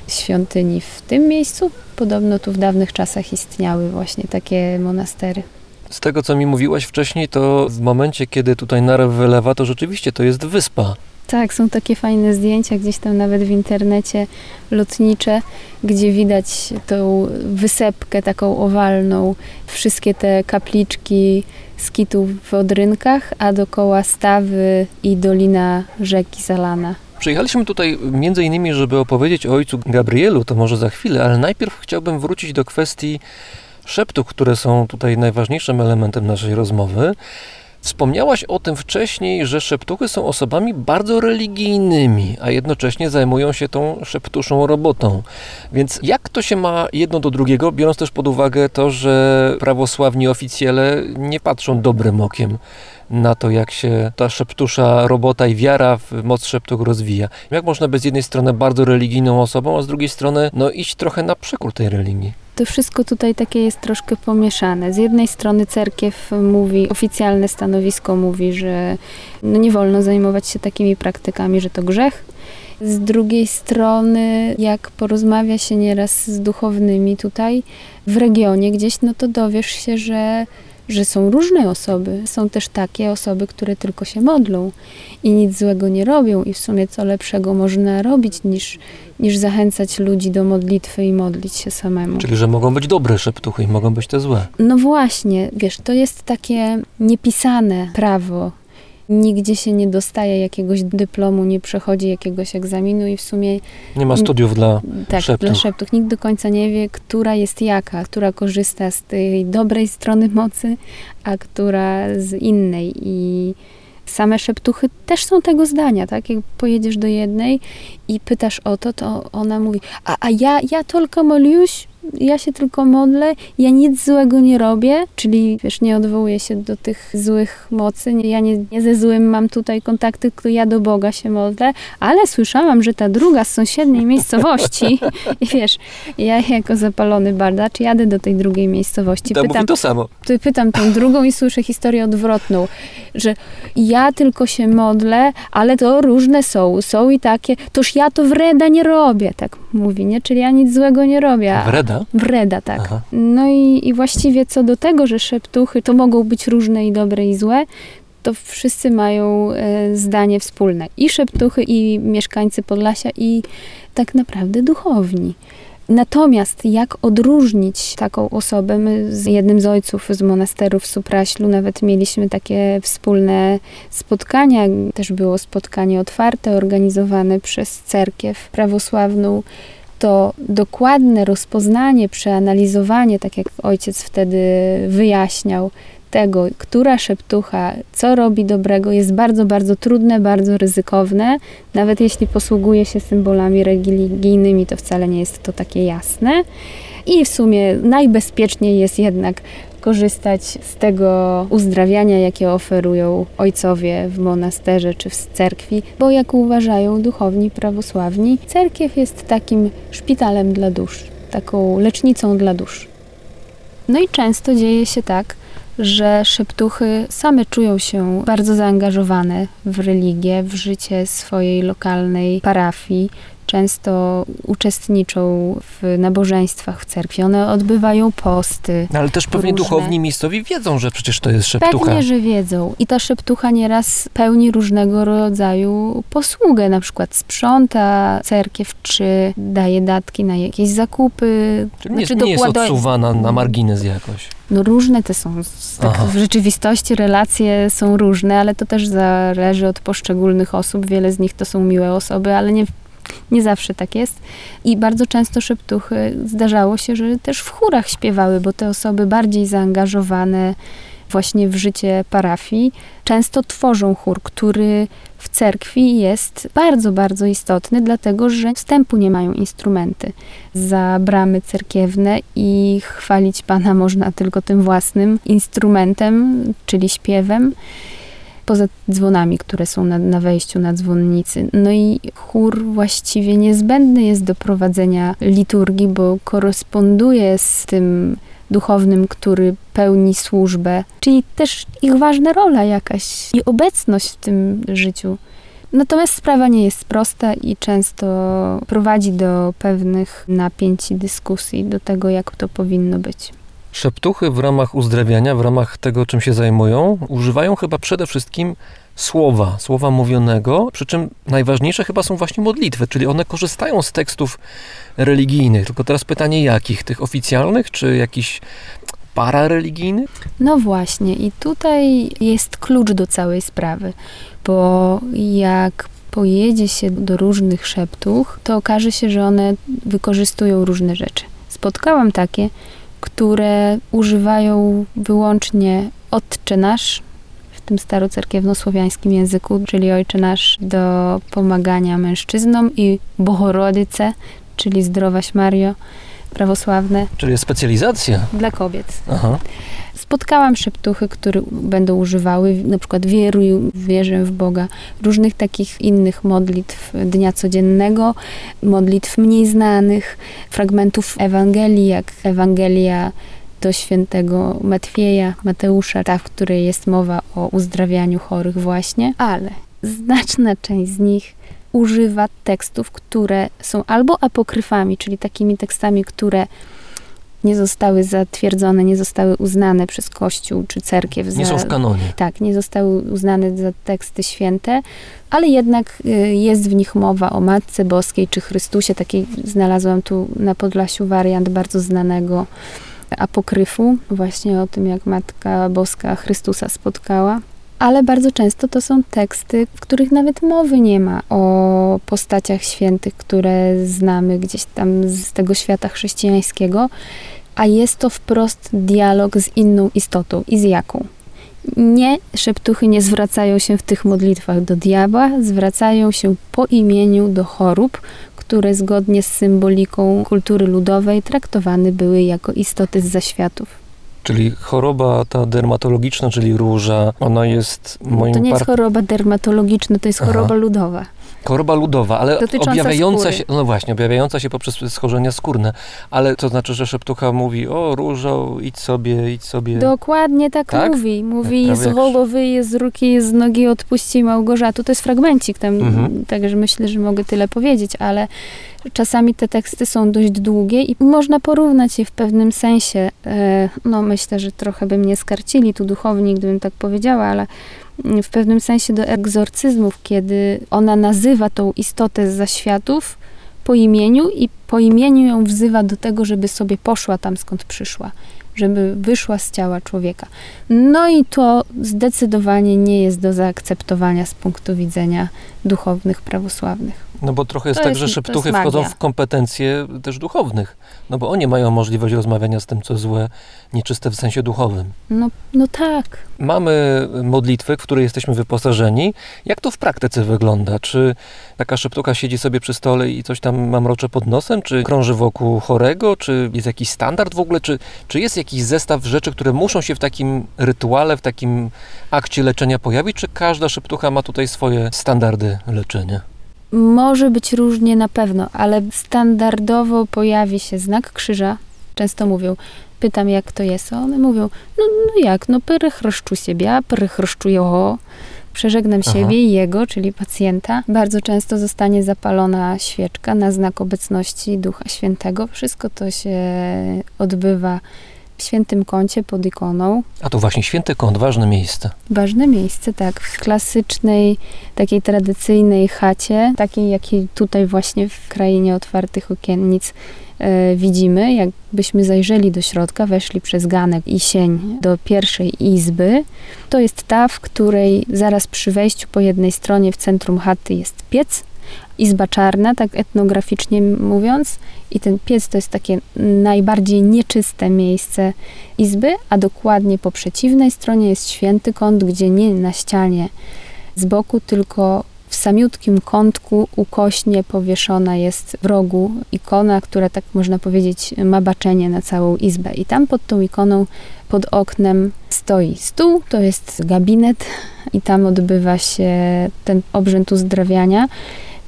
świątyni w tym miejscu. Podobno tu w dawnych czasach istniały właśnie takie monastery. Z tego, co mi mówiłaś wcześniej, to w momencie, kiedy tutaj narew wylewa, to rzeczywiście to jest wyspa. Tak, są takie fajne zdjęcia gdzieś tam nawet w internecie lotnicze, gdzie widać tą wysepkę taką owalną, wszystkie te kapliczki skitów w Odrynkach, a dookoła stawy i dolina rzeki zalana. Przyjechaliśmy tutaj między innymi, żeby opowiedzieć o ojcu Gabrielu, to może za chwilę, ale najpierw chciałbym wrócić do kwestii szeptów, które są tutaj najważniejszym elementem naszej rozmowy. Wspomniałaś o tym wcześniej, że szeptuchy są osobami bardzo religijnymi, a jednocześnie zajmują się tą szeptuszą robotą. Więc jak to się ma jedno do drugiego, biorąc też pod uwagę to, że prawosławni oficjele nie patrzą dobrym okiem na to, jak się ta szeptusza robota i wiara w moc szeptuch rozwija. Jak można być z jednej strony bardzo religijną osobą, a z drugiej strony no, iść trochę na przekór tej religii? To wszystko tutaj takie jest troszkę pomieszane. Z jednej strony cerkiew mówi, oficjalne stanowisko mówi, że no nie wolno zajmować się takimi praktykami, że to grzech. Z drugiej strony, jak porozmawia się nieraz z duchownymi tutaj w regionie gdzieś, no to dowiesz się, że że są różne osoby. Są też takie osoby, które tylko się modlą i nic złego nie robią, i w sumie co lepszego można robić niż, niż zachęcać ludzi do modlitwy i modlić się samemu. Czyli, że mogą być dobre szeptuchy i mogą być te złe. No właśnie, wiesz, to jest takie niepisane prawo. Nigdzie się nie dostaje jakiegoś dyplomu, nie przechodzi jakiegoś egzaminu i w sumie Nie ma studiów dla... tak, Szeptuch. dla szeptuch nikt do końca nie wie, która jest jaka, która korzysta z tej dobrej strony mocy, a która z innej. I same szeptuchy też są tego zdania, tak? Jak pojedziesz do jednej i pytasz o to, to ona mówi, a, a ja, ja tylko moliuś, ja się tylko modlę, ja nic złego nie robię, czyli wiesz, nie odwołuję się do tych złych mocy, ja nie, nie ze złym mam tutaj kontakty, tylko ja do Boga się modlę, ale słyszałam, że ta druga z sąsiedniej miejscowości, i wiesz, ja jako zapalony bardacz jadę do tej drugiej miejscowości, To pytam, to samo. ty pytam tą drugą i słyszę historię odwrotną, że ja tylko się modlę, ale to różne są, są i takie, toż ja to wreda nie robię, tak mówi, nie? Czyli ja nic złego nie robię. a- Wreda? Wreda, tak. Aha. No i, i właściwie co do tego, że szeptuchy to mogą być różne i dobre i złe, to wszyscy mają e, zdanie wspólne. I szeptuchy, i mieszkańcy Podlasia, i tak naprawdę duchowni. Natomiast jak odróżnić taką osobę? My z jednym z ojców z monasteru w Supraślu nawet mieliśmy takie wspólne spotkania. Też było spotkanie otwarte, organizowane przez cerkiew prawosławną to dokładne rozpoznanie, przeanalizowanie, tak jak ojciec wtedy wyjaśniał, tego, która szeptucha, co robi dobrego, jest bardzo, bardzo trudne, bardzo ryzykowne. Nawet jeśli posługuje się symbolami religijnymi, to wcale nie jest to takie jasne. I w sumie najbezpieczniej jest jednak korzystać z tego uzdrawiania, jakie oferują ojcowie w monasterze czy w cerkwi, bo jak uważają duchowni prawosławni, cerkiew jest takim szpitalem dla dusz, taką lecznicą dla dusz. No i często dzieje się tak, że szeptuchy same czują się bardzo zaangażowane w religię, w życie swojej lokalnej parafii. Często uczestniczą w nabożeństwach w cerkwi. One odbywają posty. No, Ale też pewnie Różne. duchowni miejscowi wiedzą, że przecież to jest szeptucha. Pewnie, że wiedzą. I ta szeptucha nieraz pełni różnego rodzaju posługę. Na przykład sprząta cerkiew, czy daje datki na jakieś zakupy. Czyli nie, Znaczy nie jest odsuwana na margines jakoś. No różne te są. Tak w rzeczywistości relacje są różne, ale to też zależy od poszczególnych osób. Wiele z nich to są miłe osoby, ale nie, nie zawsze tak jest. I bardzo często szeptuchy zdarzało się, że też w chórach śpiewały, bo te osoby bardziej zaangażowane właśnie w życie parafii często tworzą chór, który w cerkwi jest bardzo, bardzo istotny, dlatego że wstępu nie mają instrumenty za bramy cerkiewne i chwalić Pana można tylko tym własnym instrumentem, czyli śpiewem, poza dzwonami, które są na, na wejściu na dzwonnicy. No i chór właściwie niezbędny jest do prowadzenia liturgii, bo koresponduje z tym duchownym, który pełni służbę, czyli też ich ważna rola jakaś i obecność w tym życiu. Natomiast sprawa nie jest prosta i często prowadzi do pewnych napięć i dyskusji, do tego, jak to powinno być. Szeptuchy w ramach uzdrawiania, w ramach tego, czym się zajmują, używają chyba przede wszystkim słowa, słowa mówionego, przy czym najważniejsze chyba są właśnie modlitwy, czyli one korzystają z tekstów religijnych. Tylko teraz pytanie jakich? Tych oficjalnych, czy jakichś parareligijnych? No właśnie, i tutaj jest klucz do całej sprawy, bo jak pojedzie się do różnych szeptuch, to okaże się, że one wykorzystują różne rzeczy. Spotkałam takie, które używają wyłącznie Otcze Nasz, w tym starocerkiewnosłowiańskim języku, czyli Ojcze Nasz do pomagania mężczyznom i Bohorodyce, czyli Zdrowaś Mario, prawosławne Czyli specjalizacja. dla kobiet. Aha. Spotkałam szeptuchy, które będą używały na przykład wieruj, wierzę w Boga, różnych takich innych modlitw dnia codziennego, modlitw mniej znanych, fragmentów Ewangelii, jak Ewangelia do świętego Matwieja, Mateusza, ta, w której jest mowa o uzdrawianiu chorych właśnie, ale znaczna część z nich używa tekstów, które są albo apokryfami, czyli takimi tekstami, które nie zostały zatwierdzone, nie zostały uznane przez Kościół czy cerkiew Nie za, są w kanonie. tak, nie zostały uznane za teksty święte, ale jednak y, jest w nich mowa o Matce Boskiej czy Chrystusie. Taki znalazłam tu na Podlasiu wariant bardzo znanego apokryfu, właśnie o tym, jak Matka Boska Chrystusa spotkała. Ale bardzo często to są teksty, w których nawet mowy nie ma o postaciach świętych, które znamy gdzieś tam z tego świata chrześcijańskiego, a jest to wprost dialog z inną istotą. I z jaką? Nie, szeptuchy nie zwracają się w tych modlitwach do diabła, zwracają się po imieniu do chorób, które zgodnie z symboliką kultury ludowej traktowane były jako istoty z zaświatów. Czyli choroba ta dermatologiczna, czyli róża, ona jest moim to nie jest par- choroba dermatologiczna, to jest Aha. choroba ludowa. Choroba ludowa, ale Dotycząca objawiająca skóry. się, no właśnie, objawiająca się poprzez schorzenia skórne. Ale to znaczy, że szeptucha mówi, o różo, idź sobie, idź sobie. Dokładnie tak, Tak? mówi. Mówi prawie z głowy, z ruki, z nogi odpuści Małgorzatu. To jest fragmencik tam, Mhm. także myślę, że mogę tyle powiedzieć, ale czasami te teksty są dość długie i można porównać je w pewnym sensie. E, No myślę, że trochę by mnie skarcili tu duchowni, gdybym tak powiedziała, ale w pewnym sensie do egzorcyzmów, kiedy ona nazywa tą istotę z zaświatów po imieniu i po imieniu ją wzywa do tego, żeby sobie poszła tam, skąd przyszła żeby wyszła z ciała człowieka. No i to zdecydowanie nie jest do zaakceptowania z punktu widzenia duchownych prawosławnych. No bo trochę jest To tak, jest- że szeptuchy wchodzą w kompetencje też duchownych. No bo oni mają możliwość rozmawiania z tym, co złe, nieczyste w sensie duchowym. No, no tak. Mamy modlitwy, w które jesteśmy wyposażeni. Jak to w praktyce wygląda? Czy taka szeptucha siedzi sobie przy stole i coś tam mamrocze pod nosem? Czy krąży wokół chorego? Czy jest jakiś standard w ogóle? Czy, czy jest jakiś zestaw rzeczy, które muszą się w takim rytuale, w takim akcie leczenia pojawić? Czy każda szeptucha ma tutaj swoje standardy leczenia? Może być różnie na pewno, ale standardowo pojawi się znak krzyża. Często mówią, pytam jak to jest, a one mówią, no, no jak, no prychrzczu siebie, prychrzczu jego, przeżegnam Aha. siebie i jego, czyli pacjenta. Bardzo często zostanie zapalona świeczka na znak obecności Ducha Świętego. Wszystko to się odbywa w świętym kącie pod ikoną. A to właśnie święty kąt, ważne miejsce. Ważne miejsce, tak. W klasycznej, takiej tradycyjnej chacie, takiej jakiej tutaj właśnie w krainie otwartych okiennic e, widzimy, jakbyśmy zajrzeli do środka, weszli przez ganek i sień do pierwszej izby, to jest ta, w której zaraz przy wejściu po jednej stronie w centrum chaty jest piec, izba czarna, tak etnograficznie mówiąc, i ten piec to jest takie najbardziej nieczyste miejsce izby, a dokładnie po przeciwnej stronie jest święty kąt, gdzie nie na ścianie z boku, tylko w samiutkim kątku ukośnie powieszona jest w rogu ikona, która tak można powiedzieć ma baczenie na całą izbę. I tam pod tą ikoną, pod oknem stoi stół, to jest gabinet i tam odbywa się ten obrzęd uzdrawiania.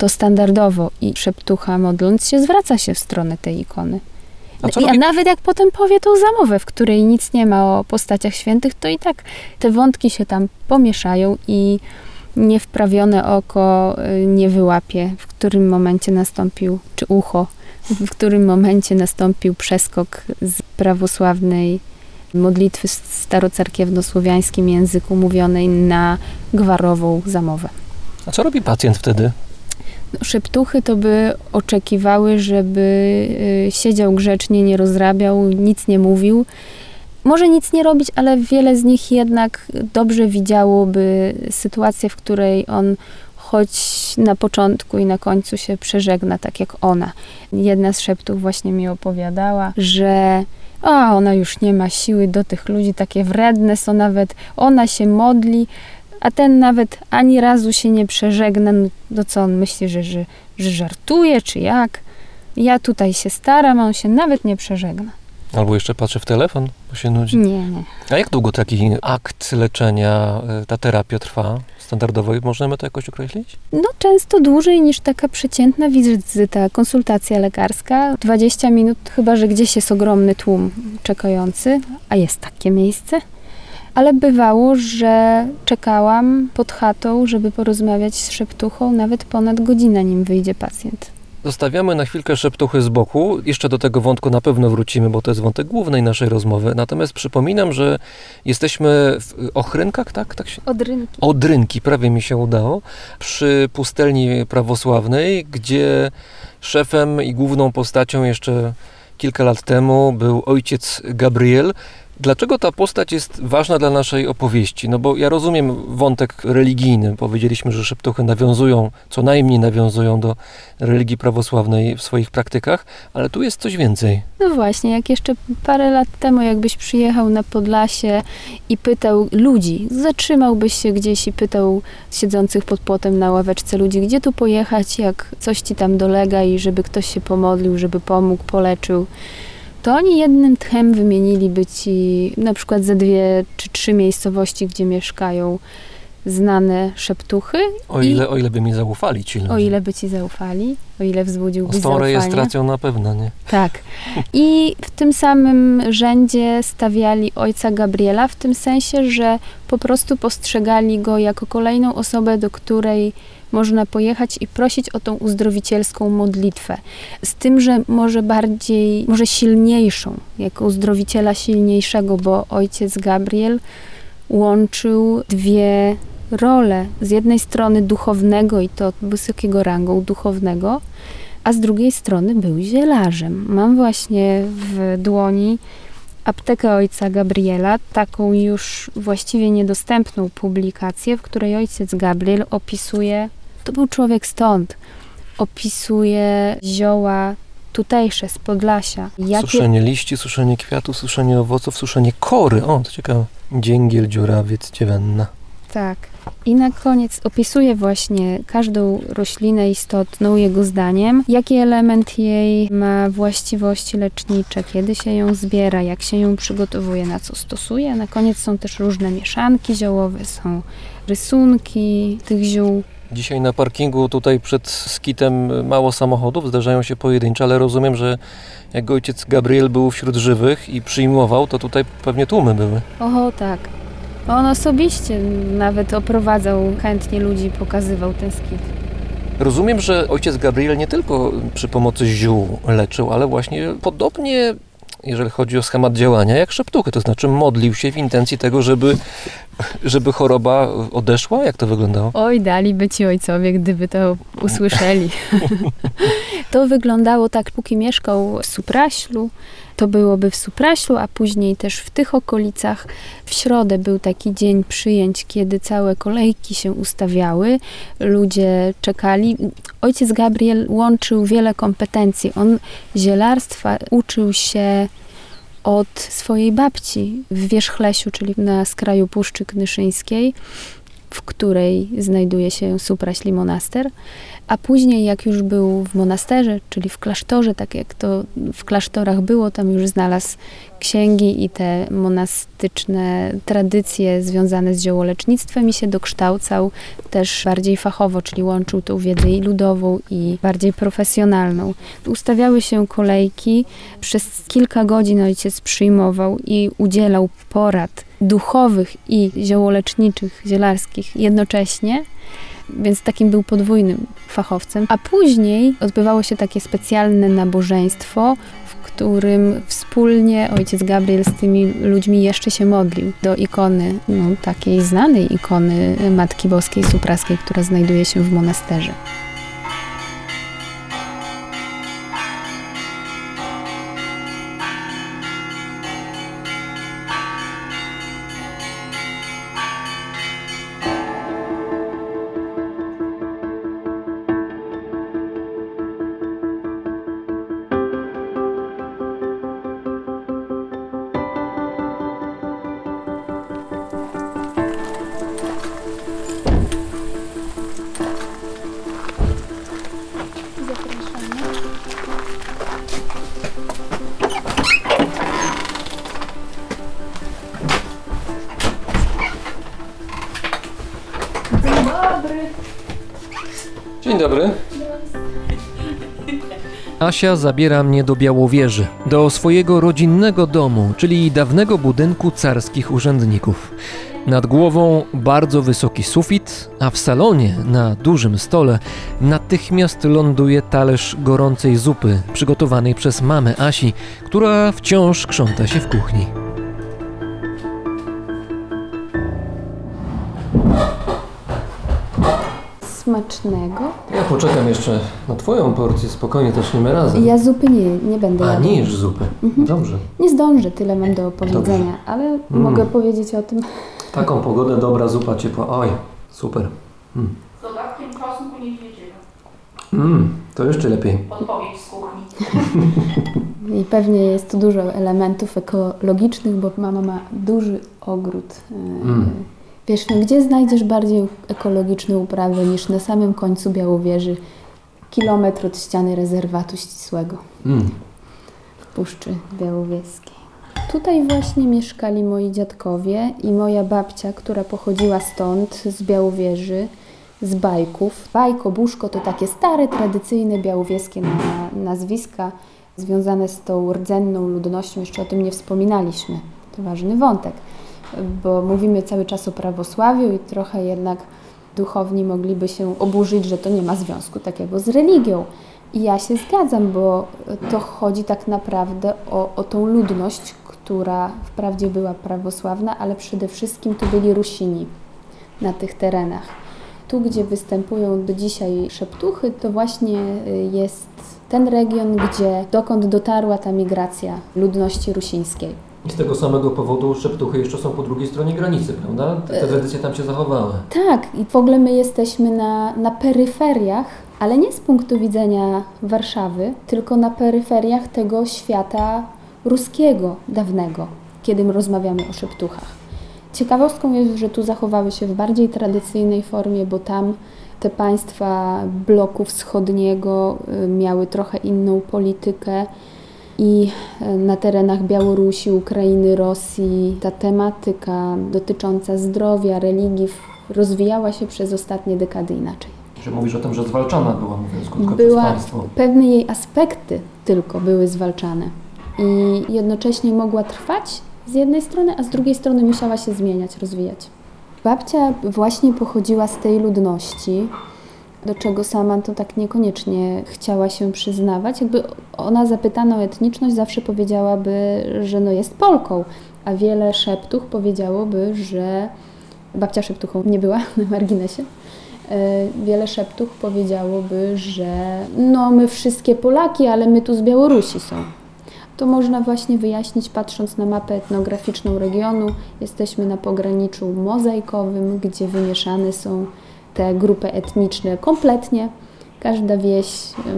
To standardowo i szeptucha modląc się zwraca się w stronę tej ikony. A I, a nawet jak potem powie tą zamowę, w której nic nie ma o postaciach świętych, to i tak te wątki się tam pomieszają i niewprawione oko y, nie wyłapie, w którym momencie nastąpił, czy ucho, w którym momencie nastąpił przeskok z prawosławnej modlitwy w starocerkiewno-słowiańskim języku mówionej na gwarową zamowę. A co robi pacjent wtedy? Szeptuchy to by oczekiwały, żeby y, siedział grzecznie, nie rozrabiał, nic nie mówił. Może nic nie robić, ale wiele z nich jednak dobrze widziałoby sytuację, w której on choć na początku i na końcu się przeżegna, tak jak ona. Jedna z szeptów właśnie mi opowiadała, że a ona już nie ma siły do tych ludzi, takie wredne są nawet, ona się modli, a ten nawet ani razu się nie przeżegna, no co on myśli, że, że, że żartuje, czy jak? Ja tutaj się staram, a on się nawet nie przeżegna. Albo jeszcze patrzy w telefon, bo się nudzi. Nie, nie. A jak długo taki akt leczenia, y, ta terapia trwa? Standardowo możemy to jakoś określić? No często dłużej niż taka przeciętna wizyta, konsultacja lekarska. 20 minut, chyba że gdzieś jest ogromny tłum czekający, a jest takie miejsce. Ale bywało, że czekałam pod chatą, żeby porozmawiać z szeptuchą nawet ponad godzinę, nim wyjdzie pacjent. Zostawiamy na chwilkę szeptuchy z boku. Jeszcze do tego wątku na pewno wrócimy, bo to jest wątek głównej naszej rozmowy. Natomiast przypominam, że jesteśmy w Ochrynkach, tak? tak się... Od rynki. Odrynki, prawie mi się udało, przy pustelni prawosławnej, gdzie szefem i główną postacią jeszcze kilka lat temu był ojciec Gabriel. Dlaczego ta postać jest ważna dla naszej opowieści? No bo ja rozumiem wątek religijny. Powiedzieliśmy, że szeptuchy nawiązują, co najmniej nawiązują do religii prawosławnej w swoich praktykach, ale tu jest coś więcej. No właśnie, jak jeszcze parę lat temu, jakbyś przyjechał na Podlasie i pytał ludzi, zatrzymałbyś się gdzieś i pytał siedzących pod płotem na ławeczce ludzi, gdzie tu pojechać, jak coś ci tam dolega i żeby ktoś się pomodlił, żeby pomógł, poleczył, to oni jednym tchem wymieniliby ci na przykład ze dwie czy trzy miejscowości, gdzie mieszkają znane szeptuchy, O ile, o ile by mi zaufali ci ludzie. o ile by ci zaufali, o ile wzbudziłbyś Z tą zaufanie. rejestracją na pewno, nie? Tak. I w tym samym rzędzie stawiali ojca Gabriela, w tym sensie, że po prostu postrzegali go jako kolejną osobę, do której można pojechać i prosić o tą uzdrowicielską modlitwę. Z tym, że może bardziej, może silniejszą, jako uzdrowiciela silniejszego, bo ojciec Gabriel łączył dwie role. Z jednej strony duchownego i to wysokiego rangą duchownego, a z drugiej strony był zielarzem. Mam właśnie w dłoni aptekę ojca Gabriela, taką już właściwie niedostępną publikację, w której ojciec Gabriel opisuje, to był człowiek stąd, opisuje zioła tutejsze z Podlasia. Jakie Suszenie liści, suszenie kwiatów, suszenie owoców, suszenie kory. O, to ciekawe. Dzięgiel, dziurawiec, dziewenna. Tak. I na koniec opisuje właśnie każdą roślinę istotną, jego zdaniem, jaki element jej ma właściwości lecznicze, kiedy się ją zbiera, jak się ją przygotowuje, na co stosuje. Na koniec są też różne mieszanki ziołowe, są rysunki tych ziół. Dzisiaj na parkingu tutaj przed skitem mało samochodów, zdarzają się pojedyncze, ale rozumiem, że jak ojciec Gabriel był wśród żywych i przyjmował, to tutaj pewnie tłumy były. Oho, tak. On osobiście nawet oprowadzał chętnie ludzi, pokazywał ten skit. Rozumiem, że ojciec Gabriel nie tylko przy pomocy ziół leczył, ale właśnie podobnie, jeżeli chodzi o schemat działania, jak szeptuchy, to znaczy modlił się w intencji tego, żeby, żeby choroba odeszła. Jak to wyglądało? Oj, daliby ci ojcowie, gdyby to usłyszeli. to wyglądało tak, póki mieszkał w Supraślu, to byłoby w Supraślu, a później też w tych okolicach. W środę był taki dzień przyjęć, kiedy całe kolejki się ustawiały, ludzie czekali. Ojciec Gabriel łączył wiele kompetencji. On zielarstwa uczył się od swojej babci w Wierzchlesiu, czyli na skraju Puszczy Knyszyńskiej, w której znajduje się Supraśli Monaster, a później jak już był w monasterze, czyli w klasztorze, tak jak to w klasztorach było, tam już znalazł księgi i te monastyczne tradycje związane z ziołolecznictwem i się dokształcał też bardziej fachowo, czyli łączył tą wiedzę i ludową i bardziej profesjonalną. Ustawiały się kolejki, przez kilka godzin ojciec przyjmował i udzielał porad duchowych i ziołoleczniczych, zielarskich jednocześnie, więc takim był podwójnym fachowcem. A później odbywało się takie specjalne nabożeństwo, którym wspólnie ojciec Gabriel z tymi ludźmi jeszcze się modlił do ikony, no, takiej znanej ikony Matki Boskiej Supraskiej, która znajduje się w monasterze. Asia zabiera mnie do Białowieży, do swojego rodzinnego domu, czyli dawnego budynku carskich urzędników. Nad głową bardzo wysoki sufit, a w salonie na dużym stole natychmiast ląduje talerz gorącej zupy przygotowanej przez mamę Asi, która wciąż krząta się w kuchni. Ja poczekam jeszcze na twoją porcję, spokojnie zaczniemy razem. Ja zupy nie, nie będę A jadła. nie jesz zupy. Dobrze. Nie zdążę, tyle mam do opowiedzenia, ale Mm. mogę powiedzieć o tym. Taką pogodę, dobra zupa ciepła. Oj, super. Mm. Z dodatkiem czosnku niedźwiedziego. Mm, to jeszcze lepiej. Podpowiedź z kuchni. I pewnie jest tu dużo elementów ekologicznych, bo mama ma duży ogród. E, Mm. Wiesz, no gdzie znajdziesz bardziej ekologiczne uprawy niż na samym końcu Białowieży, kilometr od ściany rezerwatu ścisłego Mm. w Puszczy Białowieskiej. Tutaj właśnie mieszkali moi dziadkowie i moja babcia, która pochodziła stąd, z Białowieży, z Bajków. Bajko, Buszko to takie stare, tradycyjne białowieskie na- nazwiska związane z tą rdzenną ludnością. Jeszcze o tym nie wspominaliśmy. To ważny wątek, bo mówimy cały czas o prawosławiu i trochę jednak duchowni mogliby się oburzyć, że to nie ma związku takiego z religią. I ja się zgadzam, bo to chodzi tak naprawdę o, o tą ludność, która wprawdzie była prawosławna, ale przede wszystkim to byli Rusini na tych terenach. Tu, gdzie występują do dzisiaj szeptuchy, to właśnie y, jest ten region, gdzie dokąd dotarła ta migracja ludności rusińskiej. I z tego samego powodu szeptuchy jeszcze są po drugiej stronie granicy, prawda? Te, te tradycje tam się zachowały. Tak, i w ogóle my jesteśmy na, na peryferiach, ale nie z punktu widzenia Warszawy, tylko na peryferiach tego świata ruskiego dawnego, kiedy rozmawiamy o szeptuchach. Ciekawostką jest, że tu zachowały się w bardziej tradycyjnej formie, bo tam te państwa bloku wschodniego y, miały trochę inną politykę i y, na terenach Białorusi, Ukrainy, Rosji ta tematyka dotycząca zdrowia, religii rozwijała się przez ostatnie dekady inaczej. Że mówisz o tym, że zwalczana była, mówiąc krótko, Była- przez państwo. Pewne jej aspekty tylko były zwalczane i jednocześnie mogła trwać z jednej strony, a z drugiej strony musiała się zmieniać, rozwijać. Babcia właśnie pochodziła z tej ludności, do czego sama to tak niekoniecznie chciała się przyznawać. Jakby ona zapytana o etniczność zawsze powiedziałaby, że no jest Polką, a wiele szeptuch powiedziałoby, że babcia szeptuchą nie była na marginesie. E, Wiele szeptuch powiedziałoby, że no my wszystkie Polaki, ale my tu z Białorusi są. To można właśnie wyjaśnić patrząc na mapę etnograficzną regionu. Jesteśmy na pograniczu mozaikowym, gdzie wymieszane są te grupy etniczne kompletnie. Każda wieś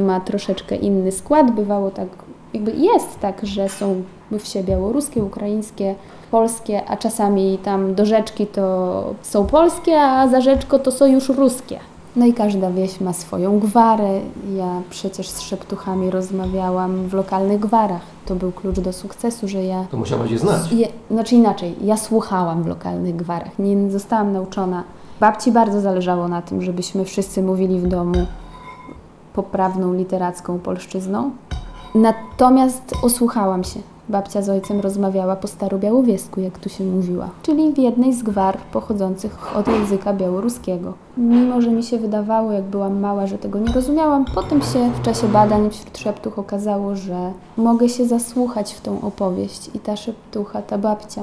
ma troszeczkę inny skład. Bywało tak, jakby jest tak, że są wsie białoruskie, ukraińskie, polskie, a czasami tam do rzeczki to są polskie, a za rzeczko to są już ruskie. No i każda wieś ma swoją gwarę. Ja przecież z szeptuchami rozmawiałam w lokalnych gwarach. To był klucz do sukcesu, że ja To musiałaś je znać. je, znaczy inaczej, ja słuchałam w lokalnych gwarach, nie zostałam nauczona. Babci bardzo zależało na tym, żebyśmy wszyscy mówili w domu poprawną literacką polszczyzną. Natomiast osłuchałam się. Babcia z ojcem rozmawiała po starobiałowiesku, jak tu się mówiła, czyli w jednej z gwar pochodzących od języka białoruskiego. Mimo, że mi się wydawało, jak byłam mała, że tego nie rozumiałam, potem się w czasie badań wśród szeptuch okazało, że mogę się zasłuchać w tą opowieść i ta szeptucha, ta babcia,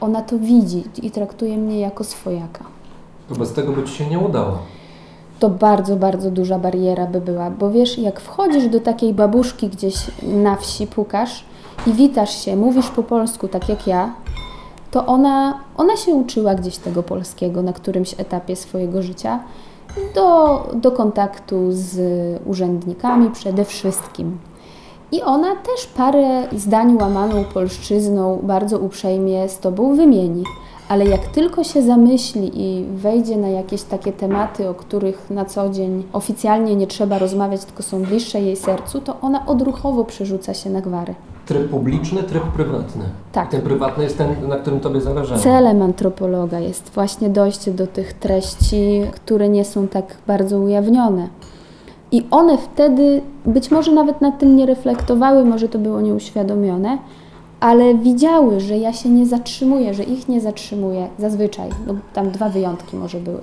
ona to widzi i traktuje mnie jako swojaka. To tego by ci się nie udało. to bardzo, bardzo duża bariera by była, bo wiesz, jak wchodzisz do takiej babuszki gdzieś na wsi, pukasz i witasz się, mówisz po polsku tak jak ja, to ona, ona się uczyła gdzieś tego polskiego na którymś etapie swojego życia do, do kontaktu z urzędnikami przede wszystkim. I ona też parę zdań łamaną polszczyzną bardzo uprzejmie z Tobą wymieni. Ale jak tylko się zamyśli i wejdzie na jakieś takie tematy, o których na co dzień oficjalnie nie trzeba rozmawiać, tylko są bliższe jej sercu, to ona odruchowo przerzuca się na gwary. Tryb publiczny, tryb prywatny. Tak. Ten prywatny jest ten, na którym tobie zależało. Celem antropologa jest właśnie dojście do tych treści, które nie są tak bardzo ujawnione. I one wtedy być może nawet nad tym nie reflektowały, może to było nieuświadomione, ale widziały, że ja się nie zatrzymuję, że ich nie zatrzymuję zazwyczaj, no tam dwa wyjątki może były.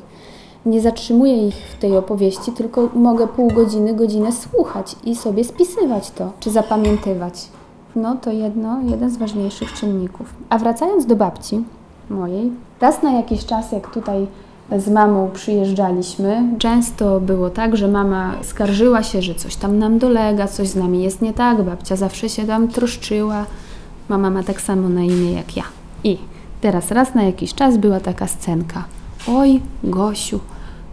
Nie zatrzymuję ich w tej opowieści, tylko mogę pół godziny, godzinę słuchać i sobie spisywać to, czy zapamiętywać. No to jedno, jeden z ważniejszych czynników. A wracając do babci mojej, raz na jakiś czas, jak tutaj z mamą przyjeżdżaliśmy, często było tak, że mama skarżyła się, że coś tam nam dolega, coś z nami jest nie tak, babcia zawsze się tam troszczyła. Mama ma tak samo na imię jak ja. I teraz raz na jakiś czas była taka scenka. Oj, Gosiu,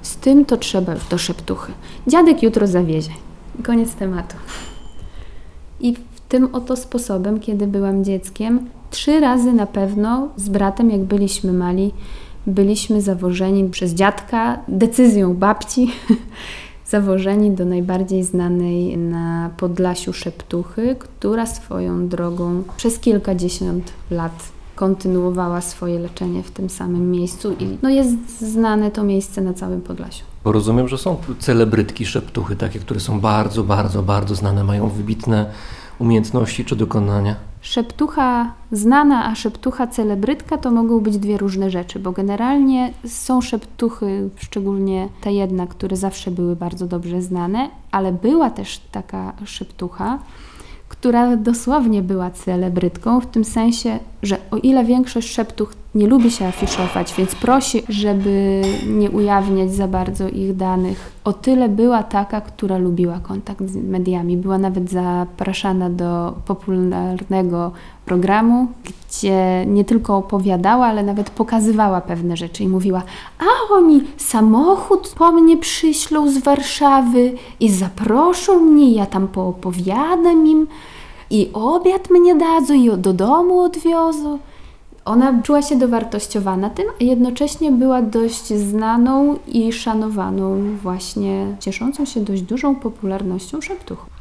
z tym to trzeba już do szeptuchy. Dziadek jutro zawiezie. Koniec tematu. I w tym oto sposobem, kiedy byłam dzieckiem, trzy razy na pewno z bratem, jak byliśmy mali, byliśmy zawożeni przez dziadka decyzją babci, zawożeni do najbardziej znanej na Podlasiu szeptuchy, która swoją drogą przez kilkadziesiąt lat kontynuowała swoje leczenie w tym samym miejscu i no jest znane to miejsce na całym Podlasiu. Bo rozumiem, że są celebrytki szeptuchy, takie, które są bardzo, bardzo, bardzo znane, mają wybitne umiejętności czy dokonania. Szeptucha znana, a szeptucha celebrytka to mogą być dwie różne rzeczy, bo generalnie są szeptuchy, szczególnie ta jedna, które zawsze były bardzo dobrze znane, ale była też taka szeptucha, która dosłownie była celebrytką, w tym sensie, że o ile większość szeptuch nie lubi się afiszować, więc prosi, żeby nie ujawniać za bardzo ich danych, o tyle była taka, która lubiła kontakt z mediami. Była nawet zapraszana do popularnego programu, gdzie nie tylko opowiadała, ale nawet pokazywała pewne rzeczy i mówiła: A oni samochód po mnie przyślą z Warszawy i zaproszą mnie, ja tam poopowiadam im i obiad mnie dadzą i do domu odwiozą. Ona czuła się dowartościowana tym, a jednocześnie była dość znaną i szanowaną, właśnie cieszącą się dość dużą popularnością szeptuchą.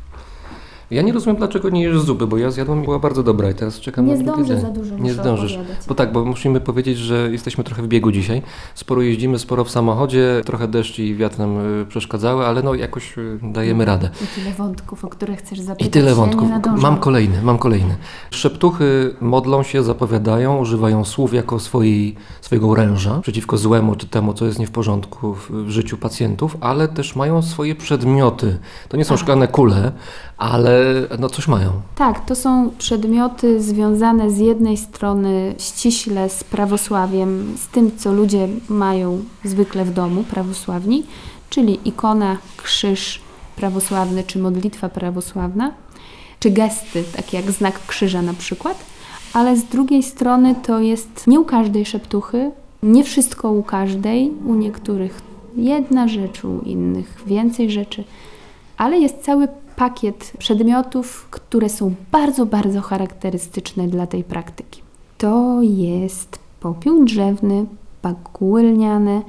Ja nie rozumiem, dlaczego nie jesz zupy, bo ja zjadłem i była bardzo dobra i teraz czekam Nie na drugi zdążę za dużo, Nie muszę zdążysz. opowiadać. Bo tak, bo musimy powiedzieć, że jesteśmy trochę w biegu dzisiaj. Sporo jeździmy, sporo w samochodzie, trochę deszcz i wiatr nam y, przeszkadzały, ale no jakoś y, dajemy radę. I tyle wątków, o które chcesz zapytać. I tyle Ja wątków. nie nadążam. Mam kolejny, mam kolejny. Szeptuchy modlą się, zapowiadają, używają słów jako swojej, swojego oręża przeciwko złemu czy temu, co jest nie w porządku w, w życiu pacjentów, ale też mają swoje przedmioty. To nie są Tak. szklane kule, ale no coś mają. Tak, to są przedmioty związane z jednej strony ściśle z prawosławiem, z tym, co ludzie mają zwykle w domu, prawosławni, czyli ikona, krzyż prawosławny czy modlitwa prawosławna, czy gesty, takie jak znak krzyża na przykład, ale z drugiej strony to jest nie u każdej szeptuchy, nie wszystko u każdej, u niektórych jedna rzecz, u innych więcej rzeczy, ale jest cały pakiet przedmiotów, które są bardzo, bardzo charakterystyczne dla tej praktyki. To jest popiół drzewny, pakuły lniane,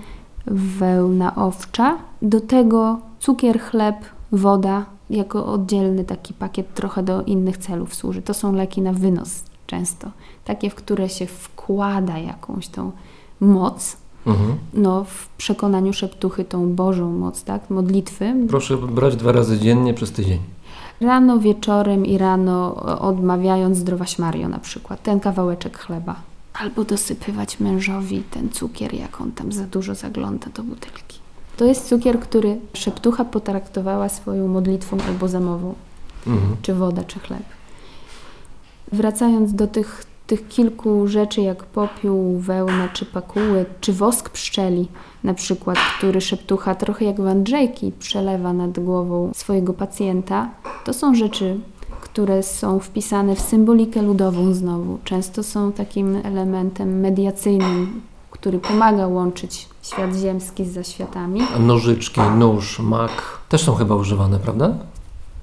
wełna owcza, do tego cukier, chleb, woda, jako oddzielny taki pakiet trochę do innych celów służy. To są leki na wynos często, takie, w które się wkłada jakąś tą moc, Mhm. no w przekonaniu szeptuchy tą Bożą moc, tak, modlitwy, Proszę brać dwa razy dziennie przez tydzień. Rano, wieczorem i rano e, odmawiając zdrowaś Mario na przykład, ten kawałeczek chleba. Albo dosypywać mężowi ten cukier, jak on tam za dużo zagląda do butelki. To jest cukier, który szeptucha potraktowała swoją modlitwą albo zamową, Mhm. czy woda, czy chleb. Wracając do tych, tych kilku rzeczy, jak popiół, wełna, czy pakuły, czy wosk pszczeli, na przykład, który szeptucha trochę jak w Andrzejki przelewa nad głową swojego pacjenta, to są rzeczy, które są wpisane w symbolikę ludową znowu. Często są takim elementem mediacyjnym, który pomaga łączyć świat ziemski z zaświatami. Nożyczki, nóż, mak też są chyba używane, prawda?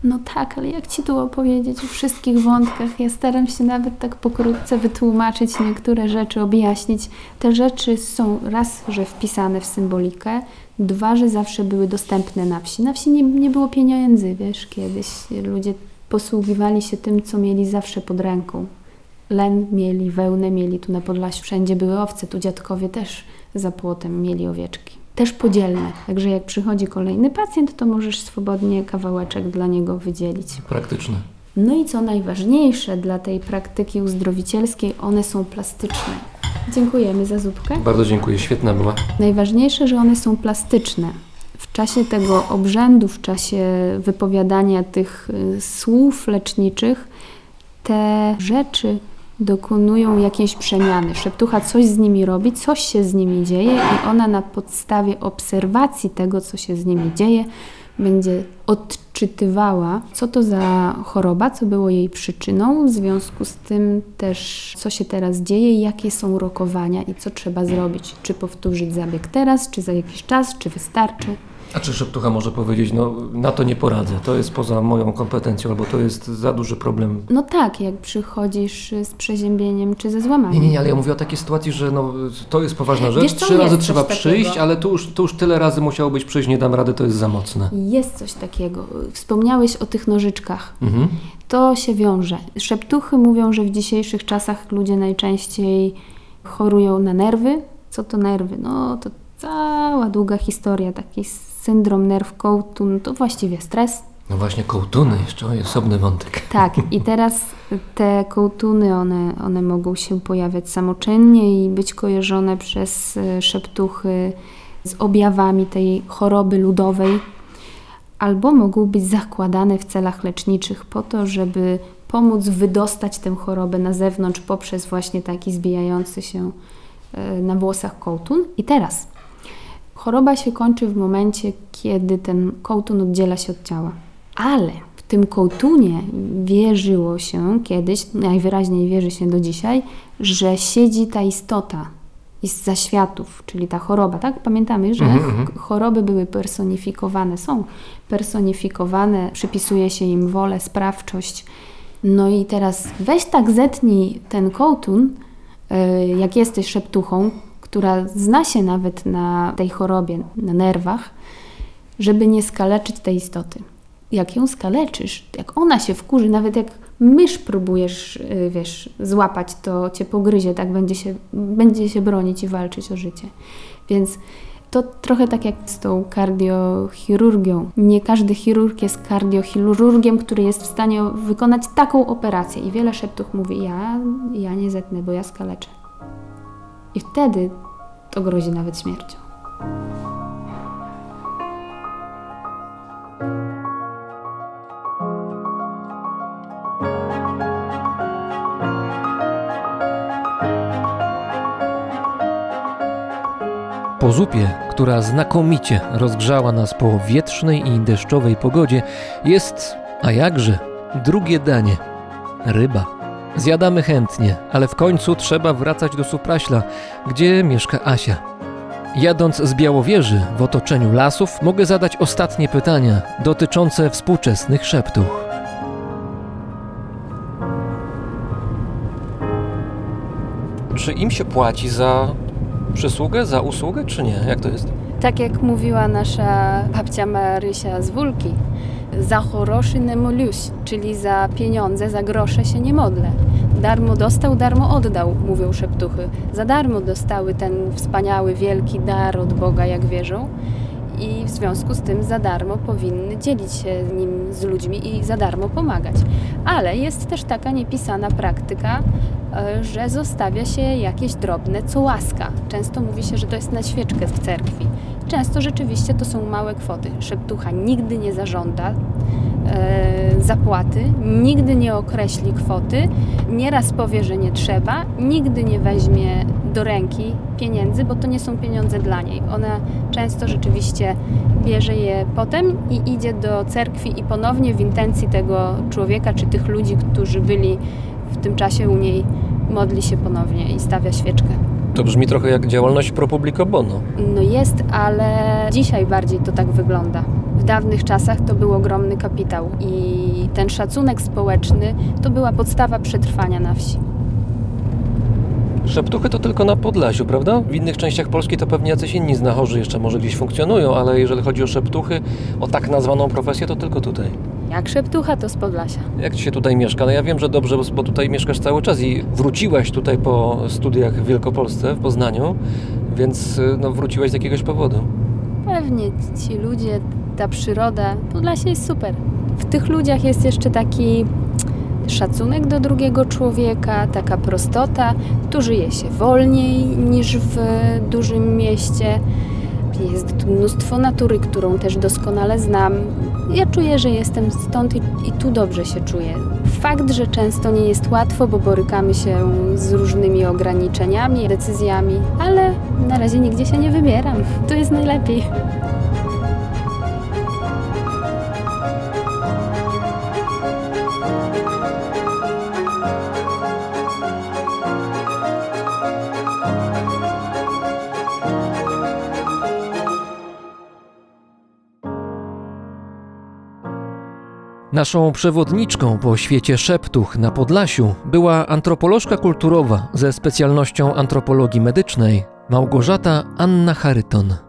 No tak, ale jak ci tu opowiedzieć o wszystkich wątkach? Ja staram się nawet tak pokrótce wytłumaczyć niektóre rzeczy, objaśnić. Te rzeczy są raz, że wpisane w symbolikę, dwa, że zawsze były dostępne na wsi. Na wsi nie, nie było pieniędzy, wiesz, kiedyś ludzie posługiwali się tym, co mieli zawsze pod ręką. Len mieli, wełnę mieli, tu na Podlasiu wszędzie były owce, tu dziadkowie też za płotem mieli owieczki. Też podzielne, także jak przychodzi kolejny pacjent, to możesz swobodnie kawałeczek dla niego wydzielić. Praktyczne. No i co najważniejsze dla tej praktyki uzdrowicielskiej, one są plastyczne. Dziękujemy za zupkę. Bardzo dziękuję, świetna była. Najważniejsze, że one są plastyczne. W czasie tego obrzędu, w czasie wypowiadania tych y, słów leczniczych, te rzeczy dokonują jakiejś przemiany. Szeptucha coś z nimi robi, coś się z nimi dzieje i ona na podstawie obserwacji tego, co się z nimi dzieje, będzie odczytywała, co to za choroba, co było jej przyczyną, w związku z tym też, co się teraz dzieje, jakie są rokowania i co trzeba zrobić. Czy powtórzyć zabieg teraz, czy za jakiś czas, czy wystarczy. A czy szeptucha może powiedzieć, no na to nie poradzę, to jest poza moją kompetencją, albo to jest za duży problem? No tak, jak przychodzisz z przeziębieniem czy ze złamaniem. Nie, nie, nie, ale ja mówię o takiej sytuacji, że no, to jest poważna rzecz, Wiesz trzy razy trzeba takiego. przyjść, ale tu już, tu już tyle razy musiało być przyjść, nie dam rady, to jest za mocne. Jest coś takiego. Wspomniałeś o tych nożyczkach. Mhm. To się wiąże. Szeptuchy mówią, że w dzisiejszych czasach ludzie najczęściej chorują na nerwy. Co to nerwy? No to cała długa historia. Taki syndrom nerw kołtun to właściwie stres. No właśnie, kołtuny, jeszcze osobny wątek. Tak, i teraz te kołtuny, one, one mogą się pojawiać samoczynnie i być kojarzone przez e, szeptuchy z objawami tej choroby ludowej, albo mogą być zakładane w celach leczniczych po to, żeby pomóc wydostać tę chorobę na zewnątrz poprzez właśnie taki zbijający się e, na włosach kołtun. I teraz choroba się kończy w momencie, kiedy ten kołtun oddziela się od ciała. Ale w tym kołtunie wierzyło się kiedyś, najwyraźniej wierzy się do dzisiaj, że siedzi ta istota z zaświatów, czyli ta choroba, tak? Pamiętamy, że Mhm, mhm. ch- choroby były personifikowane, są personifikowane, przypisuje się im wolę, sprawczość. No i teraz weź tak zetnij ten kołtun, y, jak jesteś szeptuchą, która zna się nawet na tej chorobie, na nerwach, żeby nie skaleczyć tej istoty. Jak ją skaleczysz, jak ona się wkurzy, nawet jak mysz próbujesz, y, wiesz, złapać, to cię pogryzie, tak będzie się, będzie się bronić i walczyć o życie. Więc to trochę tak jak z tą kardiochirurgią. Nie każdy chirurg jest kardiochirurgiem, który jest w stanie wykonać taką operację. I wiele szeptuch mówi, ja, ja nie zetnę, bo ja skaleczę. I wtedy to grozi nawet śmiercią. Po zupie, która znakomicie rozgrzała nas po wietrznej i deszczowej pogodzie, jest, a jakże, drugie danie ryba. Zjadamy chętnie, ale w końcu trzeba wracać do Supraśla, gdzie mieszka Asia. Jadąc z Białowieży w otoczeniu lasów, mogę zadać ostatnie pytania dotyczące współczesnych szeptuch. Czy im się płaci za przysługę, za usługę, czy nie? Jak to jest? Tak jak mówiła nasza babcia Marysia z Wólki, za choroszy nie czyli za pieniądze, za grosze się nie modlę. Darmo dostał, darmo oddał, mówią szeptuchy. Za darmo dostały ten wspaniały, wielki dar od Boga, jak wierzą. I w związku z tym za darmo powinny dzielić się nim z ludźmi i za darmo pomagać. Ale jest też taka niepisana praktyka, e, że zostawia się jakieś drobne, co łaska. Często mówi się, że to jest na świeczkę w cerkwi. Często rzeczywiście to są małe kwoty. Szeptucha nigdy nie zażąda e, zapłaty, nigdy nie określi kwoty, nieraz powie, że nie trzeba, nigdy nie weźmie do ręki pieniędzy, bo to nie są pieniądze dla niej. Ona często rzeczywiście bierze je potem i idzie do cerkwi i ponownie w intencji tego człowieka czy tych ludzi, którzy byli w tym czasie u niej, modli się ponownie i stawia świeczkę. To brzmi trochę jak działalność pro publico bono. No jest, ale dzisiaj bardziej to tak wygląda. W dawnych czasach to był ogromny kapitał i ten szacunek społeczny to była podstawa przetrwania na wsi. Szeptuchy to tylko na Podlasiu, prawda? W innych częściach Polski to pewnie jacyś inni znachorzy jeszcze może gdzieś funkcjonują, ale jeżeli chodzi o szeptuchy, o tak nazwaną profesję, to tylko tutaj. Jak szeptucha, to z Podlasia. Jak ci się tutaj mieszka? No ja wiem, że dobrze, bo- tutaj mieszkasz cały czas i wróciłaś tutaj po studiach w Wielkopolsce, w Poznaniu, więc y, no, wróciłaś z jakiegoś powodu. Pewnie ci ludzie, ta przyroda, Podlasie jest super. W tych ludziach jest jeszcze taki Szacunek do drugiego człowieka, taka prostota. Tu żyje się wolniej niż w dużym mieście. Jest tu mnóstwo natury, którą też doskonale znam. Ja czuję, że jestem stąd i, i tu dobrze się czuję. Fakt, że często nie jest łatwo, bo borykamy się z różnymi ograniczeniami, decyzjami, ale na razie nigdzie się nie wybieram. Tu jest najlepiej. Naszą przewodniczką po świecie szeptuch na Podlasiu była antropolożka kulturowa ze specjalnością antropologii medycznej Małgorzata Anna Charyton.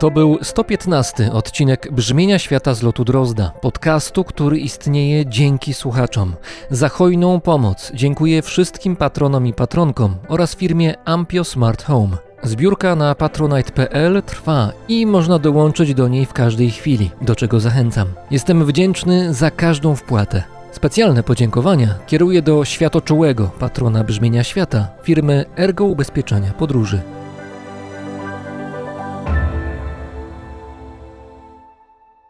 To był 115 odcinek Brzmienia Świata z lotu Drozda, podcastu, który istnieje dzięki słuchaczom. Za hojną pomoc dziękuję wszystkim patronom i patronkom oraz firmie Ampio Smart Home. Zbiórka na patronite.pl trwa i można dołączyć do niej w każdej chwili, do czego zachęcam. Jestem wdzięczny za każdą wpłatę. Specjalne podziękowania kieruję do światoczułego patrona brzmienia świata, firmy Ergo Ubezpieczenia Podróży.